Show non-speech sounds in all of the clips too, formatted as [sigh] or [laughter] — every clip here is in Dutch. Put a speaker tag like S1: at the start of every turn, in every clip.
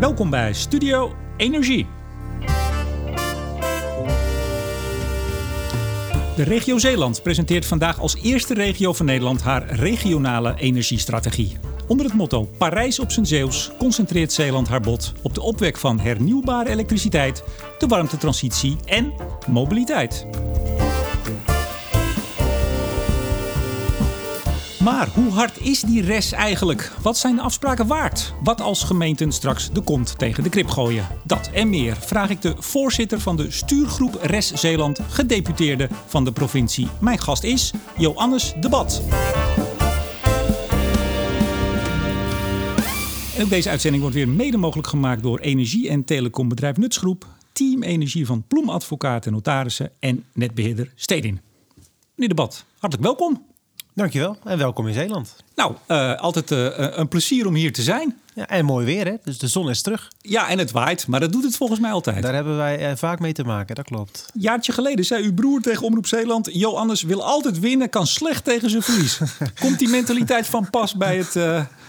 S1: Welkom bij Studio Energie. De regio Zeeland presenteert vandaag als eerste regio van Nederland haar regionale energiestrategie. Onder het motto Parijs op zijn Zeeuws concentreert Zeeland haar bod op de opwek van hernieuwbare elektriciteit, de warmtetransitie en mobiliteit. Maar hoe hard is die res eigenlijk? Wat zijn de afspraken waard? Wat als gemeenten straks de kont tegen de krip gooien? Dat en meer vraag ik de voorzitter van de stuurgroep Res Zeeland, gedeputeerde van de provincie. Mijn gast is Joannes Debat. En ook deze uitzending wordt weer mede mogelijk gemaakt door energie- en telecombedrijf Nutsgroep, Team Energie van Ploem Advocaten en Notarissen en netbeheerder Stedin. Meneer Debat, hartelijk welkom.
S2: Dankjewel en welkom in Zeeland.
S1: Nou, uh, altijd uh, een plezier om hier te zijn.
S2: Ja, en mooi weer, hè? Dus de zon is terug.
S1: Ja, en het waait, maar dat doet het volgens mij altijd.
S2: Daar hebben wij uh, vaak mee te maken, dat klopt.
S1: Jaartje geleden zei uw broer tegen Omroep Zeeland... Johannes wil altijd winnen, kan slecht tegen zijn verlies. [laughs] Komt die mentaliteit van pas bij het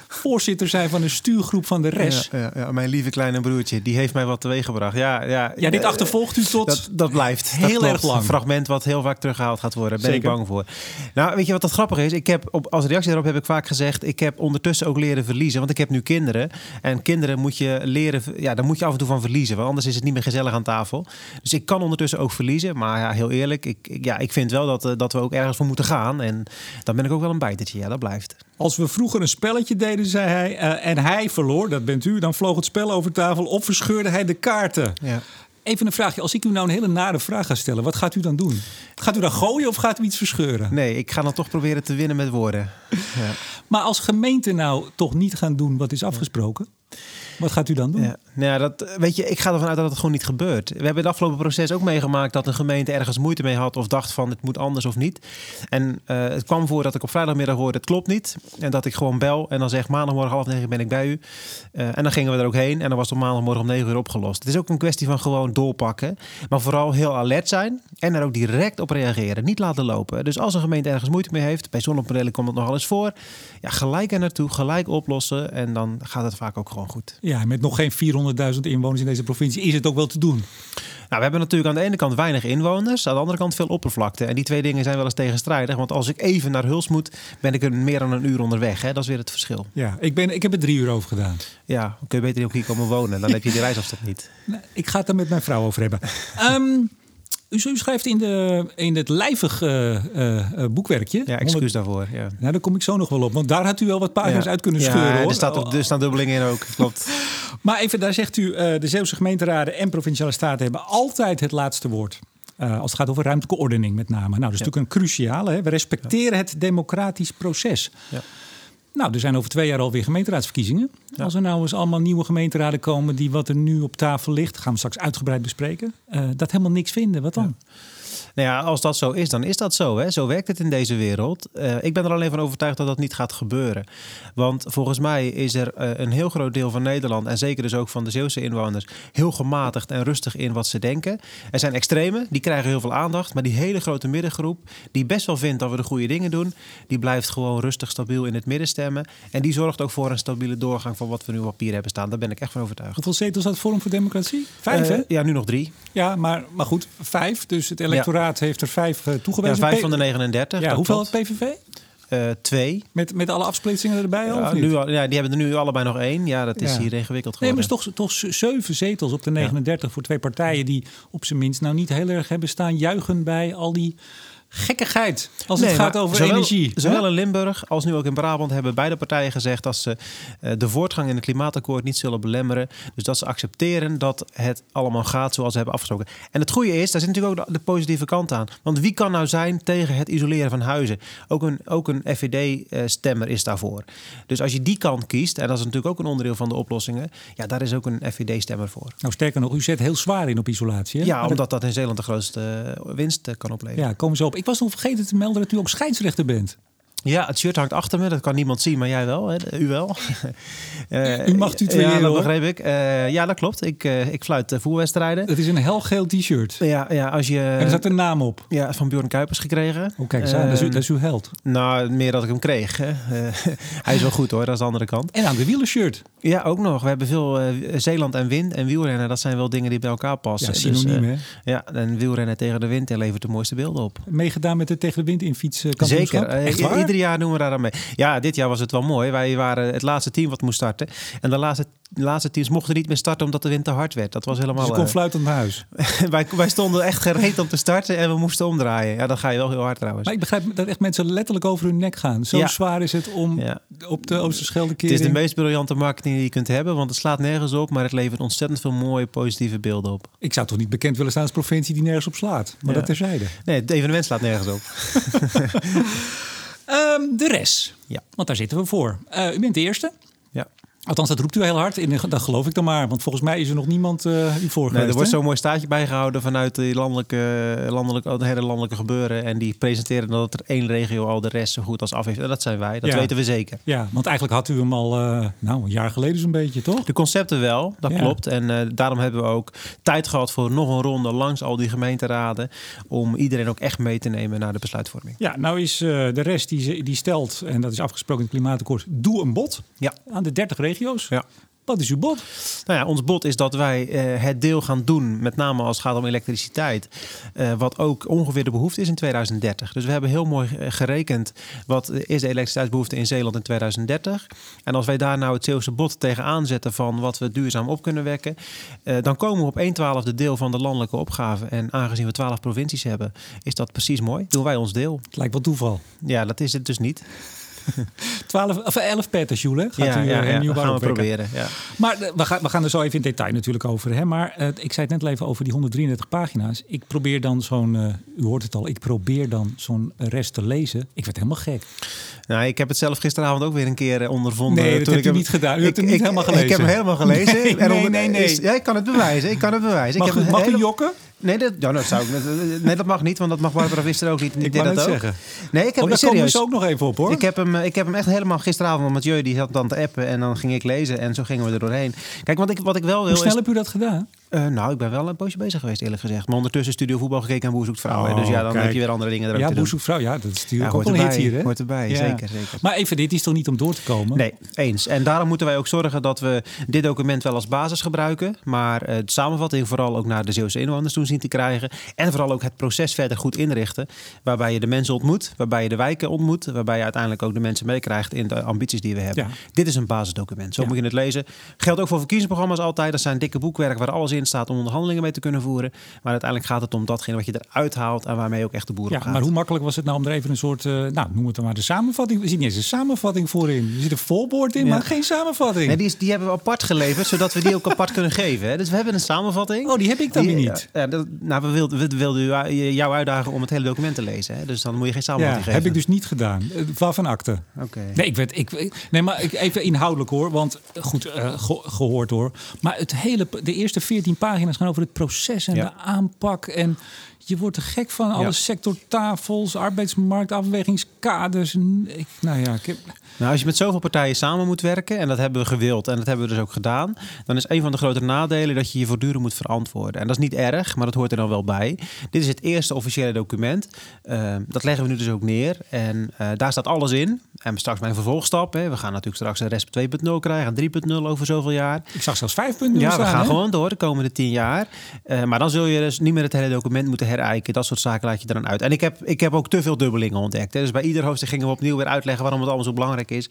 S1: voorzitter zijn van een stuurgroep van de RES.
S2: Ja, ja, ja, mijn lieve kleine broertje, die heeft mij wat teweeggebracht. Ja, ja,
S1: ja dit achtervolgt u tot...
S2: Dat, dat blijft.
S1: Heel
S2: dat
S1: erg lang.
S2: Een fragment wat heel vaak teruggehaald gaat worden. Daar ben
S1: Zeker.
S2: ik bang voor. Nou, weet je wat dat grappig is? Ik heb op, als reactie daarop heb ik vaak gezegd... ik heb ondertussen ook leren verliezen. Want ik heb nu kinderen. En kinderen moet je leren... Ja, daar moet je af en toe van verliezen. Want anders is het niet meer gezellig aan tafel. Dus ik kan ondertussen ook verliezen. Maar ja, heel eerlijk, ik, ik- ja, ik vind wel dat, eh, dat we ook ergens voor moeten gaan. En dan ben ik ook wel een bijtertje. Ja, dat blijft.
S1: Als we vroeger een spelletje deden, zei hij, eh, en hij verloor, dat bent u, dan vloog het spel over tafel of verscheurde hij de kaarten.
S2: Ja.
S1: Even een vraagje, als ik u nou een hele nare vraag ga stellen, wat gaat u dan doen? Gaat u dan gooien of gaat u iets verscheuren?
S2: Nee, ik ga dan toch proberen te winnen met woorden. Ja.
S1: Maar als gemeente nou toch niet gaan doen wat is afgesproken, wat gaat u dan doen?
S2: Ja, nou ja, dat, weet je, ik ga ervan uit dat het gewoon niet gebeurt. We hebben het afgelopen proces ook meegemaakt dat een gemeente ergens moeite mee had of dacht van het moet anders of niet. En eh, het kwam voor dat ik op vrijdagmiddag hoorde het klopt niet. En dat ik gewoon bel en dan zeg maandagmorgen half negen ben ik bij u. Eh, en dan gingen we er ook heen en dan was het op maandagmorgen om negen uur opgelost. Het is ook een kwestie van gewoon doorpakken. Maar vooral heel alert zijn en er ook direct op reageren. Niet laten lopen. Dus als een gemeente ergens moeite mee heeft, bij zonnepanelen komt het nogal eens voor. Ja, gelijk er naartoe, gelijk oplossen en dan gaat het vaak ook gewoon goed.
S1: Ja, met nog geen 400.000 inwoners in deze provincie is het ook wel te doen.
S2: Nou, we hebben natuurlijk aan de ene kant weinig inwoners, aan de andere kant veel oppervlakte. En die twee dingen zijn wel eens tegenstrijdig. Want als ik even naar Huls moet, ben ik er meer dan een uur onderweg. Hè? Dat is weer het verschil.
S1: Ja, ik, ben, ik heb er drie uur over gedaan.
S2: Ja, dan kun je beter ook hier komen wonen. Dan heb je die reisafstand niet. [laughs]
S1: Nou, ik ga het er met mijn vrouw over hebben. Ehm, u, schrijft in, de, in het lijvig eh, eh, eh, boekwerkje.
S2: Ja, excuus daarvoor. Ja.
S1: Nou, daar kom ik zo nog wel op. Want daar had u wel wat pagina's
S2: Ja.
S1: uit kunnen
S2: Ja,
S1: scheuren. hoor.
S2: Er, staat er staan dubbelingen in ook. Klopt. [laughs]
S1: Maar even, daar zegt u, de Zeeuwse gemeenteraden en provinciale staten hebben altijd het laatste woord. Als het gaat over ruimtelijke ordening met name. Nou, dat is natuurlijk een cruciale. Hè? We respecteren het democratisch proces.
S2: Ja.
S1: Nou, er zijn over twee jaar alweer gemeenteraadsverkiezingen. Als er nou eens allemaal nieuwe gemeenteraden komen die wat er nu op tafel ligt, gaan we straks uitgebreid bespreken, eh, dat helemaal niks vinden. Wat dan?
S2: Nou ja, als dat zo is, dan is dat zo. Hè? Zo werkt het in deze wereld. Eh, ik ben er alleen van overtuigd dat dat niet gaat gebeuren. Want volgens mij is er eh, een heel groot deel van Nederland... en zeker dus ook van de Zeeuwse inwoners... heel gematigd en rustig in wat ze denken. Er zijn extremen, die krijgen heel veel aandacht. Maar die hele grote middengroep, die best wel vindt dat we de goede dingen doen... die blijft gewoon rustig, stabiel in het midden stemmen. En die zorgt ook voor een stabiele doorgang... van wat we nu op papier hebben staan. Daar ben ik echt van overtuigd.
S1: Hoeveel zetels had Forum voor Democratie? Vijf,
S2: Eh,
S1: hè?
S2: Ja, nu nog drie.
S1: Ja, maar, maar goed, vijf. Dus het electoraat heeft er vijf eh,
S2: Ja,
S1: toegewezen.
S2: vijf
S1: P-
S2: van de 39.
S1: Ja, hoeveel had PVV?
S2: Eh, twee.
S1: Met, met alle afsplitsingen erbij al?
S2: Ja, nu, al- ja, die hebben er nu allebei nog één. Ja, dat is
S1: Ja.
S2: hier ingewikkeld
S1: Nee, maar
S2: geworden.
S1: het is toch, toch zeven zetels op de 39 voor twee partijen die op zijn minst nou niet heel erg hebben staan juichen bij al die gekkigheid als het gaat over
S2: zowel,
S1: energie.
S2: Zowel in Limburg als nu ook in Brabant hebben beide partijen gezegd dat ze eh, de voortgang in het klimaatakkoord niet zullen belemmeren. Dus dat ze accepteren dat het allemaal gaat zoals ze hebben afgesproken. En het goede is, daar zit natuurlijk ook de, positieve kant aan. Want wie kan nou zijn tegen het isoleren van huizen? Ook een, ook een FVD-stemmer is daarvoor. Dus als je die kant kiest, en dat is natuurlijk ook een onderdeel van de oplossingen, ja, daar is ook een FVD-stemmer voor.
S1: Nou, sterker nog, u zet heel zwaar in op isolatie. Hè?
S2: Ja,
S1: Maar
S2: omdat dat in Zeeland de grootste eh, winst eh, kan
S1: dat-
S2: opleveren.
S1: ja, komen ze op. Ik was nog vergeten te melden dat u ook scheidsrechter bent.
S2: Ja, het shirt hangt achter me. Dat kan niemand zien, maar jij wel. Hè? U wel.
S1: Uh, [laughs] U mag tutoyeren,
S2: Ja, dat begreep ik. Uh, ja, dat klopt. Ik, uh, ik fluit voerwedstrijden.
S1: Het is een helgeel t-shirt.
S2: Ja, ja, als je...
S1: En er zat een naam op.
S2: Ja, van Bjorn Kuipers gekregen.
S1: Oh, kijk aan. dat, is, dat is uw held.
S2: Nou, meer dat ik hem kreeg. Hè. [laughs] hij is wel goed hoor, dat is de andere kant.
S1: En aan de wielershirt.
S2: Ja, ook nog. We hebben veel Zeeland en wind en wielrennen. Dat zijn wel dingen die bij elkaar passen.
S1: Ja, synoniem
S2: dus, Ja, en wielrennen tegen de wind en levert de mooiste beelden op.
S1: Meegedaan met de tegen de wind in fietsen
S2: Zeker. Ieder jaar doen we daar aan mee. Ja, dit jaar was het wel mooi. Wij waren het laatste team wat moest starten. En de laatste, de laatste teams mochten niet meer starten omdat de wind te hard werd. Dat was helemaal...
S1: Dus kon fluitend naar huis. [laughs]
S2: wij, wij stonden echt gereed om te starten en we moesten omdraaien. Ja, dan ga je wel heel hard trouwens.
S1: Maar ik begrijp dat echt mensen letterlijk over hun nek gaan. Zo ja. zwaar is het om ja. op de Oosterschelde keer.
S2: Het is de meest briljante marketing die je kunt hebben, want het slaat nergens op, maar het levert ontzettend veel mooie positieve beelden op.
S1: Ik zou toch niet bekend willen staan als provincie die nergens op slaat. Maar
S2: ja.
S1: dat terzijde.
S2: Nee, het evenement slaat nergens op. [laughs]
S1: um, de rest.
S2: Ja.
S1: Want daar zitten we voor. Uh, u bent de eerste. Althans, dat roept u heel hard. En dat geloof ik dan maar. Want volgens mij is er nog niemand uh, u voor
S2: nee,
S1: Er
S2: wordt zo'n mooi staatje bijgehouden vanuit de landelijke, landelijke, het hele landelijke gebeuren. En die presenteren dat er één regio al de rest zo goed als af heeft. En dat zijn wij. Dat
S1: ja.
S2: weten we zeker.
S1: Ja, want eigenlijk had u hem al uh, nou, een jaar geleden zo'n beetje, toch?
S2: De concepten wel, dat ja. klopt. En uh, daarom hebben we ook tijd gehad voor nog een ronde langs al die gemeenteraden. Om iedereen ook echt mee te nemen naar de besluitvorming.
S1: Ja, nou is de rest die, die stelt, en dat is afgesproken in het klimaatakkoord, doe een bod
S2: ja.
S1: aan de 30 regio's.
S2: Ja.
S1: Wat is uw bod?
S2: Nou ja, ons bod is dat wij uh, het deel gaan doen, met name als het gaat om elektriciteit, uh, wat ook ongeveer de behoefte is in 2030. Dus we hebben heel mooi gerekend wat is de elektriciteitsbehoefte in Zeeland in 2030. En als wij daar nou het Zeeuwse bod tegenaan zetten van wat we duurzaam op kunnen wekken, uh, dan komen we op 1 twaalfde deel van de landelijke opgave. En aangezien we 12 provincies hebben, is dat precies mooi. Doen wij ons deel.
S1: Het lijkt wel toeval.
S2: Ja, dat is het dus niet. [laughs]
S1: 12 of 11 petajoule gaat
S2: ja,
S1: u
S2: ja,
S1: een
S2: ja,
S1: nieuw
S2: gaan we proberen. Ja.
S1: Maar uh, we, gaan, we gaan er zo even in detail natuurlijk over. Hè? Maar uh, ik zei het net al even over die 133 pagina's. Ik probeer dan zo'n, uh, u hoort het al, ik probeer dan zo'n rest te lezen. Ik werd helemaal gek.
S2: Nou, ik heb het zelf gisteravond ook weer een keer ondervonden.
S1: Nee, dat
S2: toen
S1: heb
S2: ik
S1: u niet gedaan. U hebt het niet
S2: ik,
S1: helemaal gelezen.
S2: Ik heb hem helemaal gelezen.
S1: Nee, nee,
S2: onder,
S1: nee. nee.
S2: Is, ja, ik kan het bewijzen. Ik kan het bewijzen.
S1: Mag,
S2: ik heb
S1: mag
S2: hele...
S1: u jokken?
S2: Nee, dat, ja, dat zou ik, nee, dat mag niet, want dat mag Barbara Visser ook niet.
S1: Ik
S2: wou
S1: dat
S2: ook.
S1: zeggen.
S2: Nee, ik heb
S1: oh, daar
S2: serieus.
S1: ze ook nog even op, hoor.
S2: Ik heb hem, ik heb hem echt helemaal gisteravond, want Mathieu die zat dan te appen en dan ging ik lezen en zo gingen we er doorheen. Kijk, wat ik, wat ik wel wil
S1: Hoe snel
S2: is,
S1: heb u dat gedaan?
S2: Uh, nou, ik ben wel een poosje bezig geweest, eerlijk gezegd. Maar ondertussen studio voetbal gekeken en Boer zoekt vrouw.
S1: Oh,
S2: dus ja, dan
S1: kijk.
S2: heb je weer andere dingen eruit
S1: Ja,
S2: te doen.
S1: vrouw. Ja, dat is natuurlijk
S2: Ja,
S1: ook een hit hier, hè?
S2: hoort erbij,
S1: Ja.
S2: zeker, zeker.
S1: Maar even, dit is toch niet om door te komen?
S2: Nee, eens. En daarom moeten wij ook zorgen dat we dit document wel als basis gebruiken. Maar uh, de samenvatting vooral ook naar de Zeeuwse inwoners toe zien te krijgen. En vooral ook het proces verder goed inrichten. Waarbij je de mensen ontmoet, waarbij je de wijken ontmoet. Waarbij je uiteindelijk ook de mensen meekrijgt in de ambities die we hebben.
S1: Ja.
S2: Dit is een basisdocument. Zo
S1: Ja.
S2: moet je het lezen. Geldt ook voor verkiezingsprogramma's altijd. Dat zijn dikke boekwerk waar alles in staat om onderhandelingen mee te kunnen voeren. Maar uiteindelijk gaat het om datgene wat je eruit haalt en waarmee ook echt de boer
S1: Ja,
S2: op gaat.
S1: maar hoe makkelijk was het nou om er even een soort, eh, nou noem het dan maar de samenvatting. We zien niet eens een samenvatting voorin. Er zit een volboord in,
S2: Ja.
S1: maar geen samenvatting.
S2: Nee, die, is, die hebben we apart geleverd, zodat we die ook apart kunnen [laughs] geven. Hè. Dus we hebben een samenvatting.
S1: Oh, die heb ik dan
S2: Die-
S1: weer niet.
S2: Ja, dat, nou, we wilden, we wilden jou uitdagen om het hele document te lezen. Hè. Dus dan moet je geen samenvatting geven.
S1: heb ik dus niet gedaan. Eh, Waarvan akte?
S2: Oké.
S1: Nee, ik weet, ik, nee, maar ik, even inhoudelijk hoor, want eh, goed eh, ge- gehoord hoor. Maar het hele, de eerste 14 pagina's gaan over het proces en
S2: Ja.
S1: de aanpak en je wordt er gek van. Alle
S2: Ja.
S1: sectortafels, arbeidsmarkt, afwegingskaders. En Ik, nou ja, ik heb,
S2: Nou, als je met zoveel partijen samen moet werken, en dat hebben we gewild en dat hebben we dus ook gedaan, dan is een van de grote nadelen dat je je voortdurend moet verantwoorden. En dat is niet erg, maar dat hoort er dan wel bij. Dit is het eerste officiële document. Eh, dat leggen we nu dus ook neer. En eh, daar staat alles in. En straks mijn vervolgstap. Hè. We gaan natuurlijk straks een RESP 2.0 krijgen, 3.0 over zoveel jaar.
S1: ik zag zelfs 5 punten
S2: Ja, we gaan
S1: hè?
S2: gewoon door de komende tien jaar. Eh, maar dan zul je dus niet meer het hele document moeten Dat soort zaken laat je er dan uit. En ik heb, ik heb ook te veel dubbelingen ontdekt. Hè. Dus bij ieder hoofdstuk gingen we opnieuw weer uitleggen waarom het allemaal zo belangrijk is.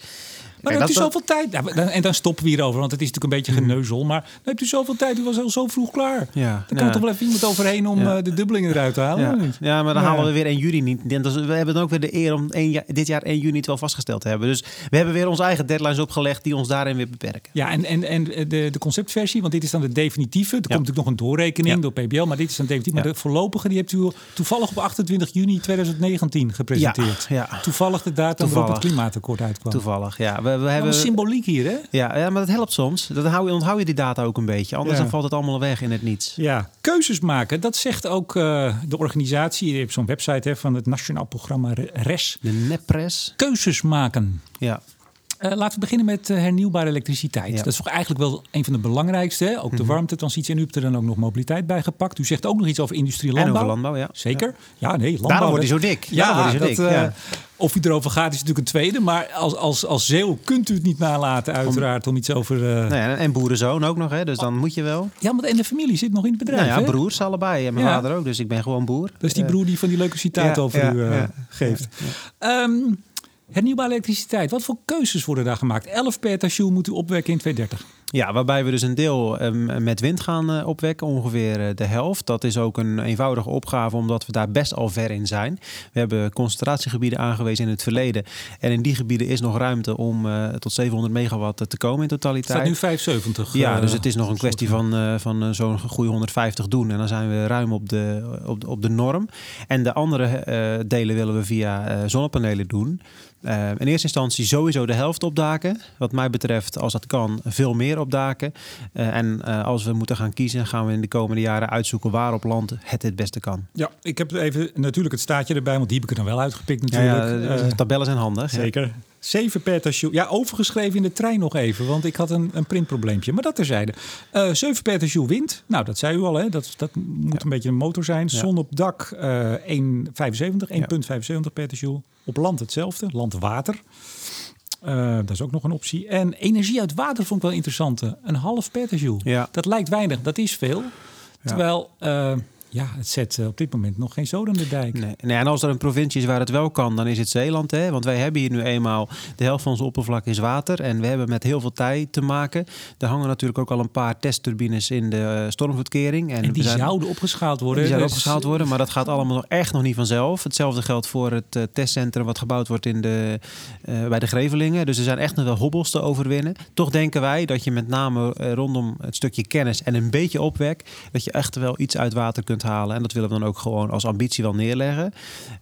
S1: Maar
S2: Kijk,
S1: hebt u
S2: dat-
S1: zoveel tijd. En dan stoppen we hierover, want het is natuurlijk een beetje geneuzel. Maar hebt u zoveel tijd. U was al zo vroeg klaar.
S2: Ja,
S1: Dan kan
S2: ja.
S1: er toch wel even iemand overheen om
S2: Ja.
S1: eh, de dubbelingen eruit te halen.
S2: Ja. ja, maar dan halen we weer 1 juli niet. Dus we hebben dan ook weer de eer om 1 ja- dit jaar 1 juni het wel vastgesteld te hebben. Dus we hebben weer onze eigen deadlines opgelegd die ons daarin weer beperken.
S1: Ja, en, en, en de, de conceptversie, want dit is dan de definitieve. Er komt natuurlijk nog een doorrekening door PBL, maar dit is dan definitief. Maar de voorlopige, die hebt u toevallig op 28 juni 2019 gepresenteerd.
S2: Ja.
S1: Toevallig de datum waarop het klimaatakkoord uitkwam.
S2: Toevallig, ja. We, we hebben...
S1: symboliek hier, hè?
S2: Ja, ja, maar dat helpt soms. Dan hou je, onthoud je die data ook een beetje. Anders dan valt het allemaal weg in het niets.
S1: Ja, keuzes maken. Dat zegt ook uh, de organisatie. Je hebt zo'n website hè, van het Nationaal Programma RES.
S2: De NEPRES.
S1: Keuzes maken.
S2: Ja.
S1: Uh, laten we beginnen met uh, hernieuwbare elektriciteit. Dat is toch eigenlijk wel een van de belangrijkste. Hè? Ook de mm warmtetransitie. En u hebt er dan ook nog mobiliteit bij gepakt. U zegt ook nog iets over industrie landbouw.
S2: En over landbouw, ja.
S1: Zeker. Ja, nee, landbouw.
S2: Daarom wordt hij zo dik.
S1: Ja,
S2: wordt
S1: hij zo dat, dik. Uh, of u erover gaat is natuurlijk een tweede. Maar als, als, als Zeeuw kunt u het niet nalaten uiteraard om iets over...
S2: Uh... Nee, en boerenzoon ook nog, hè? dus dan moet je wel.
S1: Ja, maar en de familie zit nog in het bedrijf,
S2: nou ja, broers allebei. En mijn vader ook, dus ik ben gewoon boer.
S1: Dus die broer die van die leuke citaat over u geeft. Um, Hernieuwbare elektriciteit, wat voor keuzes worden daar gemaakt? 11 petajoule moet u opwekken in 2030.
S2: Ja, waarbij we dus een deel um, met wind gaan uh, opwekken, ongeveer uh, de helft. Dat is ook een eenvoudige opgave, omdat we daar best al ver in zijn. We hebben concentratiegebieden aangewezen in het verleden. En in die gebieden is nog ruimte om uh, tot 700 megawatt te komen in totaliteit. Het
S1: staat nu 75.
S2: Ja, dus het is nog een kwestie van, van zo'n goede 150 doen. En dan zijn we ruim op de, op de, op de norm. En de andere delen willen we via zonnepanelen doen. In eerste instantie sowieso de helft opdaken. Wat mij betreft, als dat kan, veel meer opdaken. Uh, en uh, als we moeten gaan kiezen, gaan we in de komende jaren uitzoeken waar op land het het beste kan.
S1: Ja, ik heb even natuurlijk het staatje erbij, want die heb ik er dan wel uitgepikt natuurlijk.
S2: Ja, ja tabellen zijn handig.
S1: Zeker. Ja. 7 petajoule. Ja, overgeschreven in de trein nog even, want ik had een, een printprobleempje. Maar dat terzijde. Uh, 7 petajoule wind. Nou, dat zei u al, hè. Dat, dat moet ja. een beetje een motor zijn. Zon op dak uh, 1,75, 1,75 petajoule. Op land hetzelfde, land-water. Uh, dat is ook nog een optie. En energie uit water vond ik wel interessant. Een half petajoule.
S2: Ja.
S1: Dat lijkt weinig, dat is veel. Terwijl... Uh, ja, het zet eh, op dit moment nog geen zoden in de dijk.
S2: Nee. nee, en als er een provincie is waar het wel kan, dan is het Zeeland. Hè? Want wij hebben hier nu eenmaal de helft van ons oppervlak is water. En we hebben met heel veel tij te maken. Er hangen natuurlijk ook al een paar testturbines in de uh, stormverkering.
S1: En, en die zouden opgeschaald worden.
S2: Die zouden dus... opgeschaald worden, maar dat gaat allemaal nog echt nog niet vanzelf. Hetzelfde geldt voor het uh, testcentrum wat gebouwd wordt in de, bij de Grevelingen. Dus er zijn echt nog wel hobbels te overwinnen. Toch denken wij dat je met name rondom het stukje kennis en een beetje opwek, dat je echt wel iets uit water kunt halen. En dat willen we dan ook gewoon als ambitie wel neerleggen. Er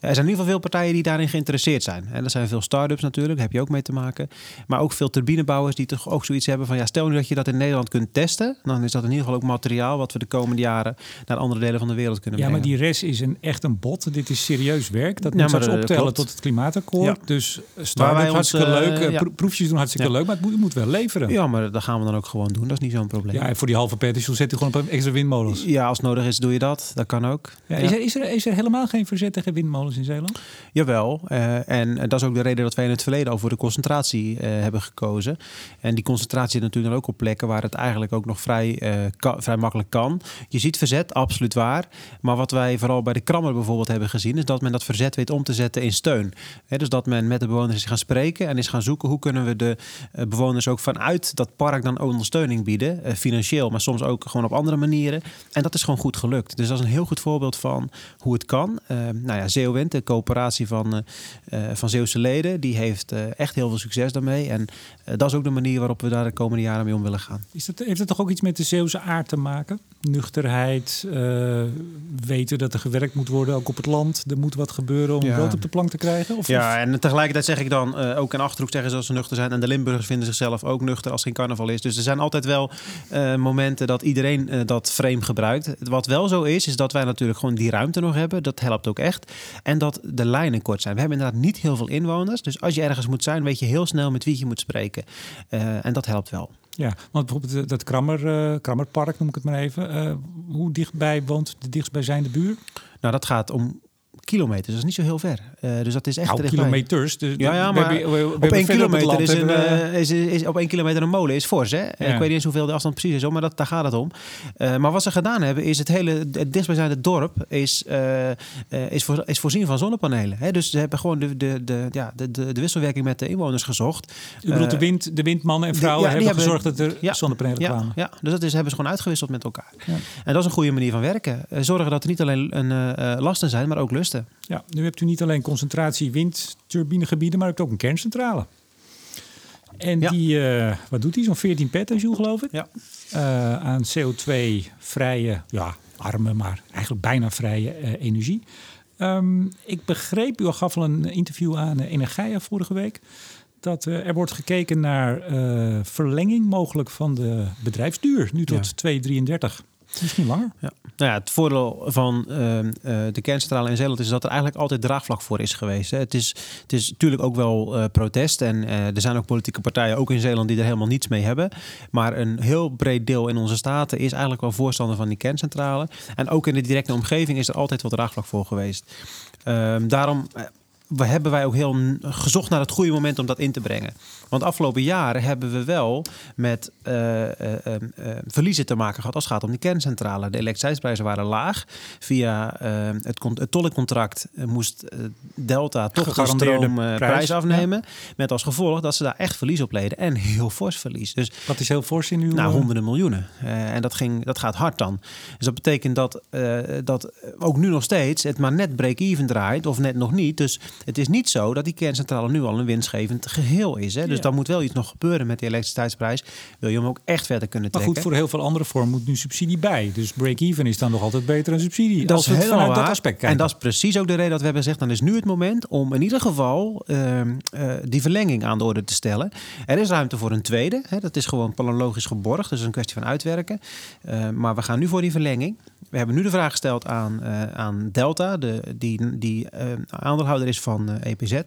S2: zijn in ieder geval veel partijen die daarin geïnteresseerd zijn. En er zijn veel start-ups natuurlijk, daar heb je ook mee te maken. Maar ook veel turbinebouwers die toch ook zoiets hebben van... ja, stel nu dat je dat in Nederland kunt testen... dan is dat in ieder geval ook materiaal... wat we de komende jaren naar andere delen van de wereld kunnen brengen.
S1: Ja, maar die res is een, echt een bot. Dit is serieus werk. Dat moet straks optellen tot het klimaatakkoord. Ja. Dus start-ups hartstikke uh, leuk. Ja. Proefjes doen hartstikke leuk, maar het moet, moet, wel leveren.
S2: Ja, maar dat gaan we dan ook gewoon doen. Dat is niet zo'n probleem.
S1: Ja, en voor die halve petrol zet je gewoon op extra windmolens.
S2: Ja, als nodig is doe je dat. Dat kan ook.
S1: Ja, is, er, is, er, is er helemaal geen verzet tegen windmolens in Zeeland?
S2: Jawel. Uh, en dat is ook de reden dat wij in het verleden al voor de concentratie uh, hebben gekozen. En die concentratie zit natuurlijk ook op plekken waar het eigenlijk ook nog vrij, uh, ka vrij makkelijk kan. Je ziet verzet, absoluut waar. Maar wat wij vooral bij de Krammer bijvoorbeeld hebben gezien... is dat men dat verzet weet om te zetten in steun. He, dus dat men met de bewoners is gaan spreken en is gaan zoeken... hoe kunnen we de bewoners ook vanuit dat park dan ondersteuning bieden. financieel, maar soms ook gewoon op andere manieren. En dat is gewoon goed gelukt. Dus dat is een heel goed voorbeeld van hoe het kan. Uh, nou ja, de coöperatie van, uh, van Zeeuwse leden, die heeft uh, echt heel veel succes daarmee. En dat is ook de manier waarop we daar de komende jaren mee om willen gaan.
S1: Is dat, heeft het toch ook iets met de Zeeuwse aard te maken? Nuchterheid, weten dat er gewerkt moet worden, ook op het land. Er moet wat gebeuren om ja. brood op de plank te krijgen? Of,
S2: ja, en tegelijkertijd zeg ik dan, ook in Achterhoek zeggen ze dat ze nuchter zijn. En de Limburgers vinden zichzelf ook nuchter als geen carnaval is. Dus er zijn altijd wel momenten dat iedereen dat frame gebruikt. Wat wel zo is, is dat wij natuurlijk gewoon die ruimte nog hebben. Dat helpt ook echt. En dat de lijnen kort zijn. We hebben inderdaad niet heel veel inwoners. Dus als je ergens moet zijn, weet je heel snel met wie je moet spreken. Uh, en dat helpt wel.
S1: Ja, want bijvoorbeeld dat Krammer, uh, Krammerpark, noem ik het maar even. Uh, hoe dichtbij woont de dichtstbijzijnde buur?
S2: Nou, dat gaat om kilometers. Dat is niet zo heel ver. Uh, dus dat is echt
S1: nou, kilometers. Dus
S2: ja, ja, maar we hebben, we, we op één kilometer is, een, uh, is, is, op één kilometer een molen is fors. Hè? Ja. Ik weet niet eens hoeveel de afstand precies is, maar dat, daar gaat het om. Uh, maar wat ze gedaan hebben, is het hele het dichtstbijzijnde dorp is, is, voor, is voorzien van zonnepanelen. Hè? Dus ze hebben gewoon de, de, de, ja, de, de, de wisselwerking met de inwoners gezocht.
S1: U bedoelt de, wind, de windmannen en vrouwen de, ja, hebben, gezorgd dat er zonnepanelen
S2: ja,
S1: kwamen?
S2: Ja, dus dat is, hebben ze gewoon uitgewisseld met elkaar. En dat is een goede manier van werken. zorgen dat er niet alleen een, lasten zijn, maar ook lusten.
S1: Ja, nu hebt u niet alleen concentratie windturbinegebieden, maar ook een kerncentrale. En die, uh, wat doet die? Zo'n 14 petajoule, geloof ik.
S2: Ja.
S1: Uh, aan CO2-vrije, ja, arme, maar eigenlijk bijna vrije uh, energie. Um, ik begreep, u gaf al een interview aan Energia vorige week dat eh, er wordt gekeken naar eh, verlenging mogelijk van de bedrijfsduur. Nu tot 233. Misschien langer.
S2: Ja. Nou ja, het voordeel van ehm, eh, de kerncentrale in Zeeland is dat er eigenlijk altijd draagvlak voor is geweest. Hè. Het, is, het is natuurlijk ook wel eh, protest en eh, er zijn ook politieke partijen, ook in Zeeland, die er helemaal niets mee hebben. Maar een heel breed deel in onze staten is eigenlijk wel voorstander van die kerncentrale. En ook in de directe omgeving is er altijd wel draagvlak voor geweest. Ehm, daarom we hebben wij ook heel gezocht naar het goede moment om dat in te brengen. Want de afgelopen jaren hebben we wel met uh, uh, verliezen te maken gehad als het gaat om die kerncentrale. De elektriciteitsprijzen waren laag. Via het, het tolkencontract moest Delta toch de stroomprijs prijs afnemen. Met als gevolg dat ze daar echt verlies op leden. En heel fors verlies. Dus,
S1: Wat is heel fors in uw...
S2: Nou, honderden miljoenen. en dat, ging, dat gaat hard dan. Dus dat betekent dat, dat ook nu nog steeds het maar net break-even draait. Of net nog niet. Dus het is niet zo dat die kerncentrale nu al een winstgevend geheel is. Hè? Dus dan moet wel iets nog gebeuren met die elektriciteitsprijs. Wil je hem ook echt verder kunnen trekken.
S1: Maar goed, voor heel veel andere vormen moet nu subsidie bij. Dus break-even is dan nog altijd beter dan subsidie.
S2: Dat is helemaal waar. dat aspect kijken. En dat is precies ook de reden dat we hebben gezegd... dan is nu het moment om in ieder geval ehm, eh, die verlenging aan de orde te stellen. Er is ruimte voor een tweede. Hè? Dat is gewoon planologisch geborgd. Dus een kwestie van uitwerken. Uh, maar we gaan nu voor die verlenging. We hebben nu de vraag gesteld aan, uh, aan Delta, de, die, die aandeelhouder is van EPZ.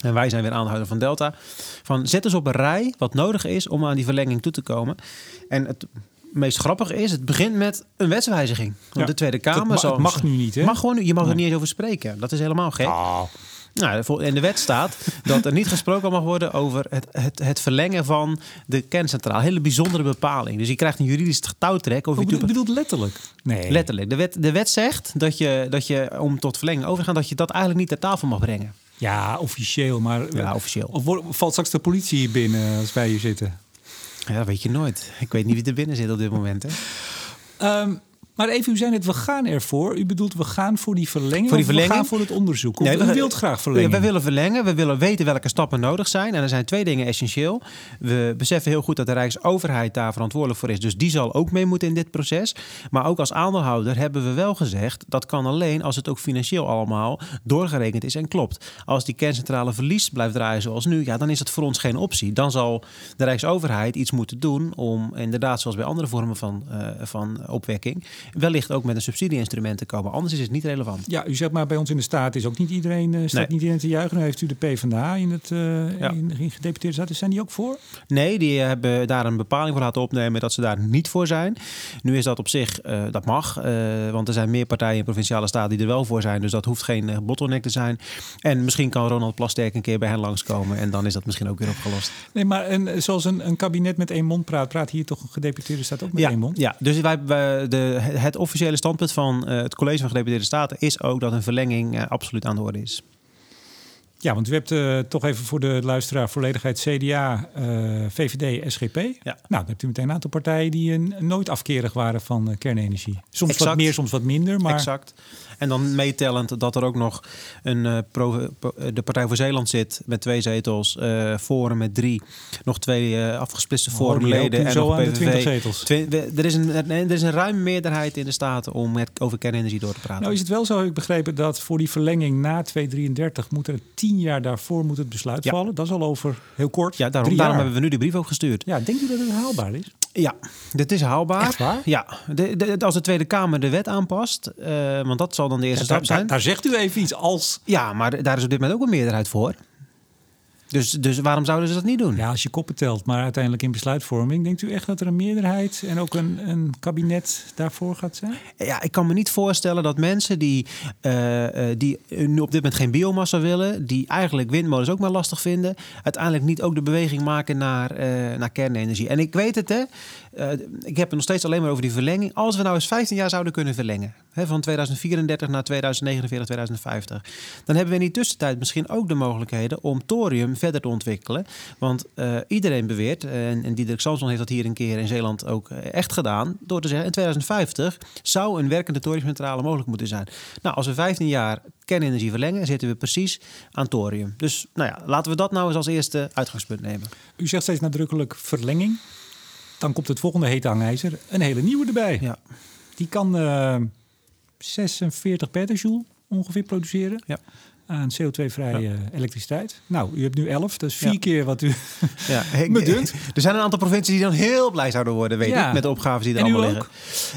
S2: En wij zijn weer aandeelhouder van Delta. Van zet eens op een rij wat nodig is om aan die verlenging toe te komen. En het meest grappige is, het begint met een wetswijziging. Want de Tweede Kamer
S1: zal. mag nu niet, hè?
S2: Mag gewoon, je mag er niet eens over spreken. Dat is helemaal gek.
S1: Oh.
S2: Nou, in de wet staat dat er niet gesproken mag worden over het, het, het verlengen van de kerncentraal. Hele bijzondere bepaling. Dus je krijgt een juridisch getouwtrek. Of
S1: je bedoelt, bedoelt letterlijk?
S2: Nee. Letterlijk. De wet, de wet zegt dat je, dat je om tot verlenging over te gaan, dat je dat eigenlijk niet ter tafel mag brengen.
S1: Ja, officieel. Maar
S2: ja, officieel.
S1: Of valt straks de politie hier binnen als wij hier zitten?
S2: Ja, weet je nooit. Ik weet niet wie er binnen zit op dit moment. Hè?
S1: Ehm, maar even, u zei het, we gaan ervoor. U bedoelt, we gaan voor die verlenging, voor die verlenging? we gaan voor het onderzoek? nee, u wilt graag verlengen?
S2: we willen verlengen. We willen weten welke stappen nodig zijn. En er zijn twee dingen essentieel. We beseffen heel goed dat de Rijksoverheid daar verantwoordelijk voor is. Dus die zal ook mee moeten in dit proces. Maar ook als aandeelhouder hebben we wel gezegd... dat kan alleen als het ook financieel allemaal doorgerekend is en klopt. Als die kerncentrale verlies blijft draaien zoals nu... ja, dan is het voor ons geen optie. Dan zal de Rijksoverheid iets moeten doen... om inderdaad, zoals bij andere vormen van, uh, van opwekking wellicht ook met een subsidieinstrument te komen. Anders is het niet relevant.
S1: Ja, u zegt maar bij ons in de staat is ook niet iedereen, uh, staat niet iedereen te juichen. Nu heeft u de PvdA in het uh, ja. in, in gedeputeerde staten. Zijn die ook voor?
S2: Nee, die hebben daar een bepaling voor laten opnemen dat ze daar niet voor zijn. Nu is dat op zich, uh, dat mag. want er zijn meer partijen in provinciale staten die er wel voor zijn. Dus dat hoeft geen bottleneck te zijn. En misschien kan Ronald Plasterk een keer bij hen langskomen. En dan is dat misschien ook weer opgelost.
S1: Nee, maar en, zoals een, een kabinet met één mond praat, praat hier toch een gedeputeerde staat ook met
S2: ja,
S1: één mond?
S2: Ja, dus wij, wij de, het officiële standpunt van uh, het College van Gedeputeerde Staten is ook dat een verlenging uh, absoluut aan de orde is.
S1: Ja, want u hebt uh, toch even voor de luisteraar volledigheid CDA, VVD, SGP. Ja. Nou, dan hebt u meteen een aantal partijen die nooit afkerig waren van kernenergie. Soms
S2: exact.
S1: wat meer, soms wat minder. Maar...
S2: Exact. En dan meetellend dat er ook nog een, uh, pro, de Partij voor Zeeland zit met twee zetels, uh, Forum met drie, nog twee uh, afgesplitste oh, Forumleden
S1: en nog PVV. zetels.
S2: Er, is een, er is een ruime meerderheid in de Staten om met, over kernenergie door te praten.
S1: Nou is het wel zo, heb ik begrepen, dat voor die verlenging na 2033 moet er tien jaar daarvoor moet het besluit
S2: ja.
S1: vallen. Dat is al over heel kort.
S2: Ja, daarom, daarom hebben we nu de brief ook gestuurd.
S1: Ja, denkt u dat het haalbaar is?
S2: Ja, dit is haalbaar.
S1: Echt waar?
S2: Ja, de, de, als de Tweede Kamer de wet aanpast, uh, want dat zal dan de eerste
S1: ja,
S2: stap zijn.
S1: Daar, daar, zegt u even iets als.
S2: Ja, maar daar is op dit moment ook een meerderheid voor. Dus, dus waarom zouden ze dat niet doen?
S1: Ja, als je koppen telt, maar uiteindelijk in besluitvorming. Denkt u echt dat er een meerderheid en ook een, een kabinet daarvoor gaat zijn?
S2: Ja, ik kan me niet voorstellen dat mensen die, uh, die nu op dit moment geen biomassa willen, die eigenlijk windmolens ook maar lastig vinden, uiteindelijk niet ook de beweging maken naar, uh, naar kernenergie. En ik weet het, hè. Uh, ik heb het nog steeds alleen maar over die verlenging. Als we nou eens 15 jaar zouden kunnen verlengen, hè, van 2034 naar 2049, 2050, dan hebben we in die tussentijd misschien ook de mogelijkheden om thorium verder te ontwikkelen. Want uh, iedereen beweert, en, en Diederik Samson heeft dat hier een keer in Zeeland ook echt gedaan, door te zeggen in 2050 zou een werkende thoriumcentrale mogelijk moeten zijn. Nou, als we 15 jaar kernenergie verlengen, zitten we precies aan thorium. Dus nou ja, laten we dat nou eens als eerste uitgangspunt nemen.
S1: U zegt steeds nadrukkelijk verlenging. Dan komt het volgende hete hangijzer, een hele nieuwe erbij.
S2: Ja.
S1: Die kan uh, 46 petajoule ongeveer produceren.
S2: Ja.
S1: Aan CO2-vrije elektriciteit. Nou, u hebt nu 11, dus vier keer wat u ja, [laughs] me dunkt.
S2: Er zijn een aantal provincies die dan heel blij zouden worden, weet ik, met de opgaves die er allemaal liggen.